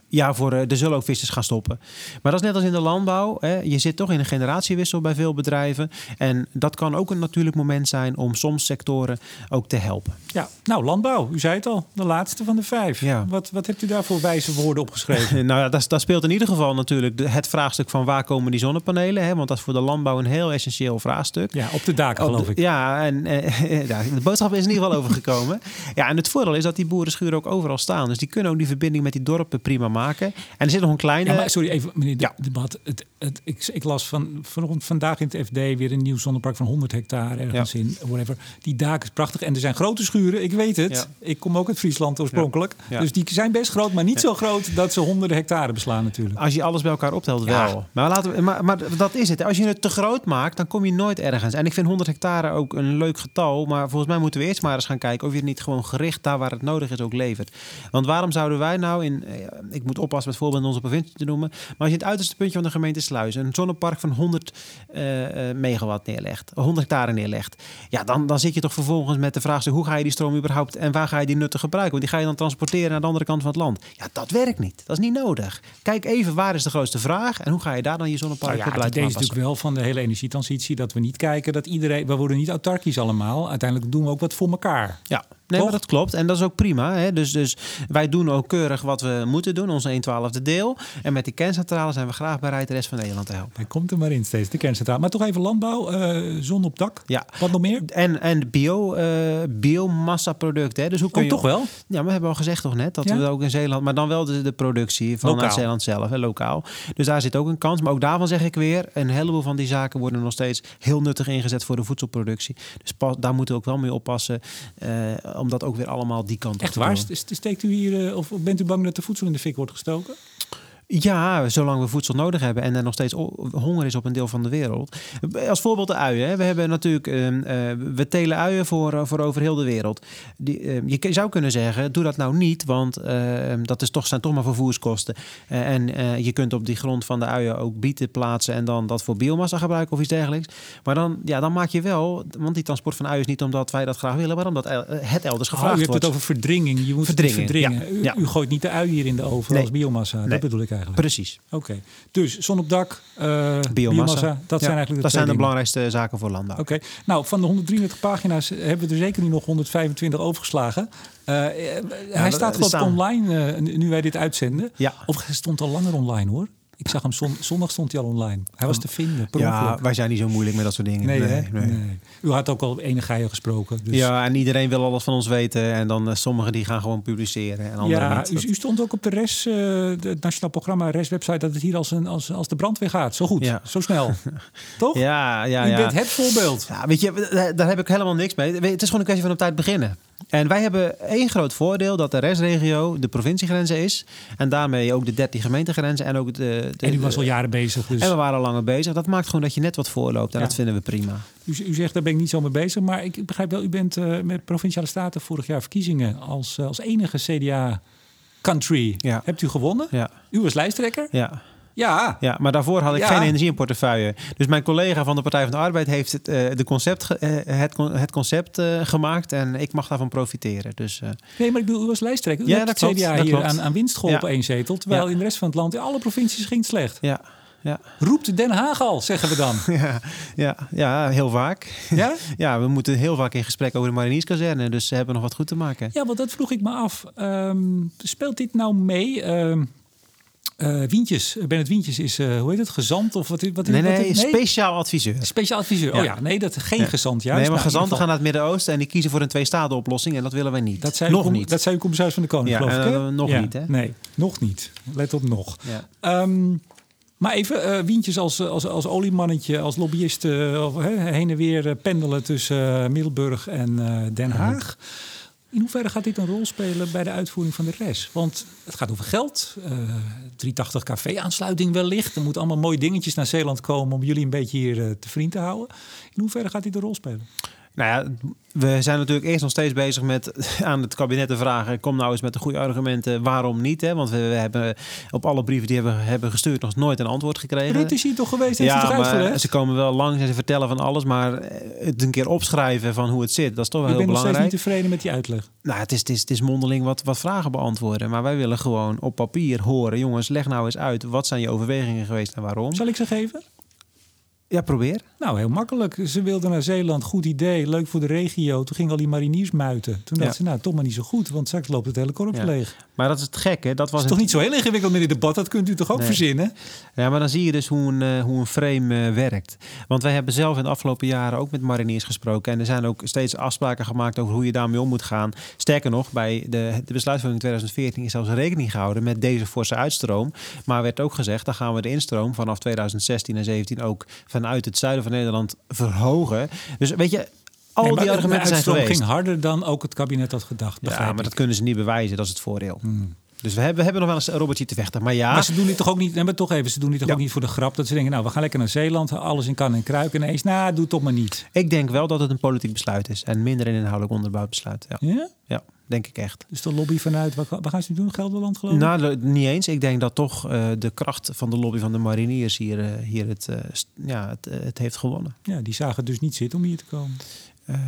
S2: Ja, voor, eh, er zullen ook vissers gaan stoppen. Maar dat is net als in de landbouw. Hè. Je zit toch in een generatiewissel bij veel bedrijven. En dat kan ook een natuurlijk moment zijn om soms sectoren ook te helpen.
S1: Ja, nou, landbouw. U zei het al, de laatste van de vijf.
S2: Ja.
S1: Wat, wat hebt u daar voor wijze woorden opgeschreven? [laughs]
S2: nou ja, dat, dat speelt in ieder geval natuurlijk het vraagstuk van waar komen die zonnepanelen. Hè? Want dat is voor de landbouw een heel essentieel vraagstuk.
S1: Ja, op de daken
S2: Op
S1: geloof ik.
S2: Ja, en eh, [laughs] ja, de boodschap is in ieder geval overgekomen. Ja, en het voordeel is dat die boerenschuren ook overal staan. Dus die kunnen ook die verbinding met die dorpen prima maken. En er zit nog een kleine...
S1: Ja, maar sorry, even, meneer de,
S2: Ja.
S1: debat. Het, het, ik, ik las van, vanochtend, vandaag in het FD weer een nieuw zonnepark van 100 hectare ergens in, whatever. Die daken is prachtig en er zijn grote schuren, ik weet het.
S2: Ja.
S1: Ik kom ook uit Friesland oorspronkelijk.
S2: Ja.
S1: Dus die zijn best groot, maar niet zo groot dat ze honderden hectare beslaan natuurlijk.
S2: Als je alles bij elkaar optelt, wel. Maar, laten we, maar, maar dat is het. Als je het te groot maakt, dan kom je nooit ergens. En ik vind 100 hectare ook een leuk getal. Maar volgens mij moeten we eerst maar eens gaan kijken of je het niet gewoon gericht daar waar het nodig is ook levert. Want waarom zouden wij nou in. eh, Ik moet oppassen met voorbeeld in onze provincie te noemen. Maar als je het uiterste puntje van de gemeente Sluis een zonnepark van 100 eh, eh, megawatt neerlegt, 100 hectare neerlegt. Ja, dan, dan zit je toch vervolgens met de vraagstuk: hoe ga je die stroom überhaupt en waar ga je die nuttig gebruiken? Want die ga je dan transporteren naar de andere kant van het land. Ja, dat werkt niet. Dat is niet nodig. Kijk even waar is de grootste vraag en hoe ga je daar dan je zonnepark
S1: Nou ja, het idee is natuurlijk wel van de hele energietransitie dat we niet kijken dat iedereen, we worden niet autarkisch allemaal. Uiteindelijk doen we ook wat voor elkaar.
S2: Ja, Nee,
S1: Toch?
S2: maar dat klopt. En dat is ook prima. Hè? Dus, dus wij doen ook keurig wat we moeten doen, onze 1 12e deel. En met die kerncentrale zijn we graag bereid de rest van Nederland te helpen.
S1: Hij komt er maar in steeds, de kerncentrale. Maar toch even landbouw, eh, zon op dak.
S2: Ja.
S1: Wat nog meer?
S2: En, en bio, eh biomassa producten. Hè? Dus hoe kun
S1: Oh,
S2: je
S1: toch wel?
S2: Ja, maar we hebben al gezegd toch net dat
S1: Ja?
S2: we ook in Zeeland, maar dan wel de, de productie vanuit. Zeeland zelf, hè, lokaal. Dus daar zit ook een kans. Maar ook daarvan zeg ik weer, een heleboel van die zaken worden nog steeds heel nuttig ingezet voor de voedselproductie. Dus pas, daar moeten we ook wel mee oppassen, eh, om dat ook weer allemaal die kant op
S1: Echt
S2: te
S1: waar?
S2: doen.
S1: St- Steekt u hier, eh, of bent u bang dat de voedsel in de fik wordt gestoken?
S2: Ja, zolang we voedsel nodig hebben en er nog steeds honger is op een deel van de wereld. Als voorbeeld de uien. Hè. We hebben natuurlijk, ehm, eh, we telen uien voor, eh, voor over heel de wereld. Die, ehm, je zou kunnen zeggen, doe dat nou niet, want ehm, dat is toch, zijn toch maar vervoerskosten. Eh, en je kunt op die grond van de uien ook bieten plaatsen en dan dat voor biomassa gebruiken of iets dergelijks. Maar dan, ja, dan maak je wel, want die transport van uien is niet omdat wij dat graag willen, maar omdat het elders
S1: Oh,
S2: gevraagd
S1: u hebt
S2: wordt.
S1: het over verdringing. Je moet verdringen.
S2: ja.
S1: U, gooit niet de ui hier in de oven
S2: Nee.
S1: als biomassa. Dat
S2: Nee.
S1: bedoel ik eigenlijk.
S2: Precies.
S1: Oké. Dus zon op dak, eh, biomassa.
S2: Biomassa.
S1: Dat
S2: Ja,
S1: zijn eigenlijk de
S2: dat zijn de
S1: dingen.
S2: belangrijkste zaken voor landbouw.
S1: Oké, nou van de 133 pagina's hebben we er zeker nu nog 125 overgeslagen. Eh, eh, hij staat
S2: staan-
S1: online eh, nu nu wij dit uitzenden.
S2: Ja.
S1: Of hij stond al langer online hoor. Ik zag hem zon- zondag stond hij al online. Hij was te vinden.
S2: Ja, wij zijn niet zo moeilijk met dat soort dingen.
S1: nee,
S2: nee.
S1: nee. U had ook al enige gesproken. Dus
S2: Ja, en iedereen wil alles van ons weten. En dan eh, sommigen die gaan gewoon publiceren en anderen
S1: Ja,
S2: niet.
S1: u, u stond ook op de RES, eh, het Nationaal Programma RES website, dat het hier als, een, als, als de brandweer gaat. Zo goed,
S2: Ja.
S1: zo snel. [laughs] Toch?
S2: ja, ja,
S1: u
S2: ja.
S1: bent het voorbeeld.
S2: Ja, weet je, daar- heb ik helemaal niks mee. Het is gewoon een kwestie van op tijd beginnen. En wij hebben één groot voordeel dat de restregio de provinciegrenzen is. En daarmee ook de 13 gemeentegrenzen. En ook de, de
S1: En u was al jaren bezig. Dus
S2: En we waren al langer bezig. Dat maakt gewoon dat je net wat voorloopt. En
S1: Ja.
S2: dat vinden we prima.
S1: u, u zegt, daar ben ik niet zo mee bezig. Maar ik begrijp wel, u bent eh, met Provinciale Staten vorig jaar verkiezingen als, eh, als enige CDA-country.
S2: Ja.
S1: Hebt u gewonnen?
S2: Ja,
S1: U was lijsttrekker?
S2: ja.
S1: Ja.
S2: Ja, maar daarvoor had ik
S1: Ja.
S2: geen energie in portefeuille. Dus mijn collega van de Partij van de Arbeid heeft het, eh, de concept, eh, het, con- het concept eh, gemaakt. En ik mag daarvan profiteren. Dus
S1: Nee, maar ik bedoel, u was lijsttrekker. U
S2: Ja,
S1: hebt
S2: dat
S1: het CDA hier
S2: klopt.
S1: aan, aan winst geholpen,
S2: Ja.
S1: één zetel. Terwijl in de rest van het land, in alle provincies ging het slecht.
S2: ja, ja,
S1: Roept Den Haag al, zeggen we dan. [laughs]
S2: ja, ja, ja, heel vaak.
S1: Ja? [laughs]
S2: Ja, we moeten heel vaak in gesprek over de marinierskazerne. Dus ze hebben nog wat goed te maken.
S1: Ja, want dat vroeg ik me af. Ehm, speelt dit nou mee? Ehm eh, Wientjes, Bennett Wientjes is, eh, hoe heet het, gezant? Of wat, wat,
S2: Nee,
S1: wat,
S2: nee, speciaal adviseur.
S1: Speciaal adviseur.
S2: Ja.
S1: Oh ja, nee, dat geen
S2: Ja.
S1: gezant. Juist.
S2: nee, maar
S1: Nou,
S2: gezanten gaan naar het Midden-Oosten en die kiezen voor een twee-staten-oplossing. En dat willen wij niet.
S1: Dat zei
S2: nog niet.
S1: Dat zei uw commissaris van de Koning,
S2: Ja,
S1: geloof ik.
S2: eh, nog
S1: Ja,
S2: niet, hè?
S1: Nee, nog niet. Let op nog.
S2: Ja.
S1: Ehm, maar even, Wientjes als, als, als oliemannetje, als lobbyist, heen en weer pendelen tussen Middelburg en Den Haag. In hoeverre gaat dit een rol spelen bij de uitvoering van de RES? Want het gaat over geld. eh 380 café-aansluiting wellicht. Er moeten allemaal mooie dingetjes naar Zeeland komen om jullie een beetje hier eh, te vriend te houden. In hoeverre gaat dit een rol spelen?
S2: Nou ja, we zijn natuurlijk eerst nog steeds bezig met [laughs] aan het kabinet te vragen: kom nou eens met de goede argumenten. Waarom niet? Hè? Want we, we hebben op alle brieven die hebben, hebben gestuurd nog nooit een antwoord gekregen.
S1: Hier toch geweest? Heeft
S2: ja, maar ze komen wel langs en ze vertellen van alles, maar het een keer opschrijven van hoe het zit, dat is toch wel
S1: Ik
S2: heel
S1: ben nog steeds
S2: belangrijk.
S1: niet tevreden met die uitleg.
S2: Nou, het is, het, is, het is mondeling wat, wat vragen beantwoorden, maar wij willen gewoon op papier horen: jongens, leg nou eens uit, wat zijn je overwegingen geweest en waarom?
S1: Zal ik ze geven?
S2: Ja, probeer.
S1: Nou, heel makkelijk. Ze wilden naar Zeeland, goed idee, leuk voor de regio. Toen gingen al die mariniers muiten. Toen dachten
S2: Ja.
S1: ze, nou, toch maar niet zo goed, want straks loopt het hele korps
S2: Ja.
S1: leeg.
S2: Maar dat is het gekke. Dat was
S1: is toch niet zo heel ingewikkeld met dit debat? Dat kunt u toch ook
S2: Nee.
S1: verzinnen?
S2: Ja, maar dan zie je dus hoe een, eh, hoe een frame eh, werkt. Want wij hebben zelf in de afgelopen jaren ook met mariniers gesproken. En er zijn ook steeds afspraken gemaakt over hoe je daarmee om moet gaan. Sterker nog, bij de, de besluitvorming in 2014 is zelfs rekening gehouden met deze forse uitstroom. Maar werd ook gezegd, dan gaan we de instroom vanaf 2016 en 17 ook vanuit het zuiden van Nederland verhogen. Dus weet je, al
S1: Nee,
S2: die argumenten zijn geweest.
S1: ging harder dan ook het kabinet had gedacht.
S2: Ja, maar dat kunnen ze niet bewijzen, dat is het voordeel.
S1: Hmm.
S2: Dus we hebben, we hebben nog wel eens een robotje te vechten. Maar ja,
S1: Maar ze doen dit toch ook niet, nee, maar toch even, ze doen dit toch
S2: Ja.
S1: ook niet voor de grap. Dat ze denken, nou, we gaan lekker naar Zeeland, alles in kan en kruik. En ineens, nou, doe het toch maar niet.
S2: ik denk wel dat het een politiek besluit is. En minder een inhoudelijk onderbouwd besluit. Ja,
S1: Ja?
S2: ja denk ik echt.
S1: Dus de lobby vanuit, wat, gaan ze nu doen? Gelderland geloof ik?
S2: Nou, niet eens. Ik denk dat toch eh, de kracht van de lobby van de mariniers hier, eh, hier het, eh, ja, het, het heeft gewonnen.
S1: Ja, die zagen het dus niet zitten om hier te komen.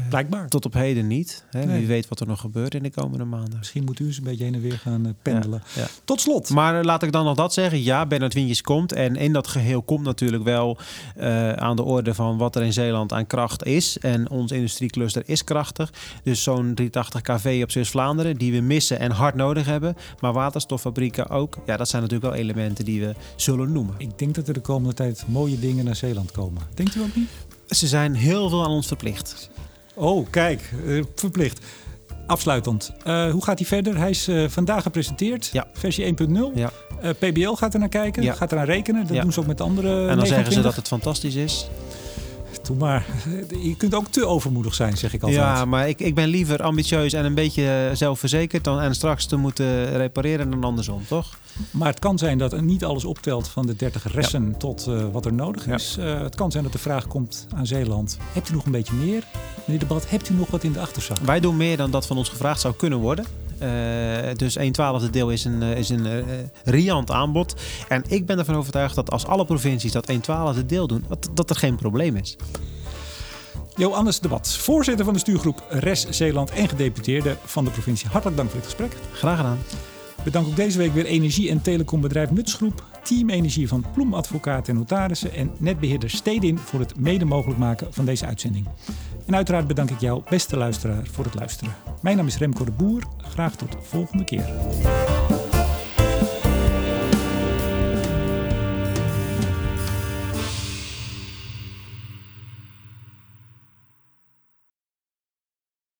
S1: Blijkbaar.
S2: Tot op heden niet. Hè?
S1: Nee.
S2: Wie weet wat er nog gebeurt in de komende maanden.
S1: Misschien moet u eens een beetje heen en weer gaan eh, pendelen.
S2: Ja, ja.
S1: Tot slot.
S2: Maar eh, laat ik dan nog dat zeggen. Ja, Bernard Wientjes komt. En in dat geheel komt natuurlijk wel eh, aan de orde van wat er in Zeeland aan kracht is. En ons industriecluster is krachtig. Dus zo'n 380 kV op Zeeuws-Vlaanderen, die we missen en hard nodig hebben. Maar waterstoffabrieken ook. Ja, dat zijn natuurlijk wel elementen die we zullen noemen.
S1: Ik denk dat er de komende tijd mooie dingen naar Zeeland komen. Denkt u ook niet?
S2: Ze zijn heel veel aan ons verplicht.
S1: Oh, kijk, eh, verplicht. Afsluitend. Eh, hoe gaat hij verder? Hij is eh, vandaag gepresenteerd.
S2: Ja.
S1: Versie 1.0.
S2: Ja.
S1: PBL gaat er naar kijken.
S2: Ja.
S1: Gaat eraan rekenen. Dat
S2: Ja.
S1: doen ze ook met andere
S2: en dan zeggen ze
S1: 29.
S2: dat het fantastisch is.
S1: Doe maar. Je kunt ook te overmoedig zijn, zeg ik altijd.
S2: Ja, maar ik, ik ben liever ambitieus en een beetje zelfverzekerd dan en straks te moeten repareren dan andersom, toch?
S1: Maar het kan zijn dat er niet alles optelt van de 30 ressen tot eh, wat er nodig is. Eh, het kan zijn dat de vraag komt aan Zeeland. Hebt u nog een beetje meer? Meneer Debat, hebt u nog wat in de achterzak?
S2: Wij doen meer dan dat van ons gevraagd zou kunnen worden. Eh, dus 1 twaalfde deel is een, is een riant aanbod. En ik ben ervan overtuigd dat als alle provincies dat 1 twaalfde deel doen, dat, dat er geen probleem is.
S1: Johannes Debat, voorzitter van de stuurgroep RES Zeeland en gedeputeerde van de provincie. Hartelijk dank voor dit gesprek.
S2: Graag gedaan.
S1: Bedank ook deze week weer energie- en telecombedrijf Nutsgroep, Team Energie van Ploem Advocaten en Notarissen en netbeheerder Stedin voor het mede mogelijk maken van deze uitzending. En uiteraard bedank ik jou, beste luisteraar, voor het luisteren. Mijn naam is Remco de Boer. Graag tot de volgende keer.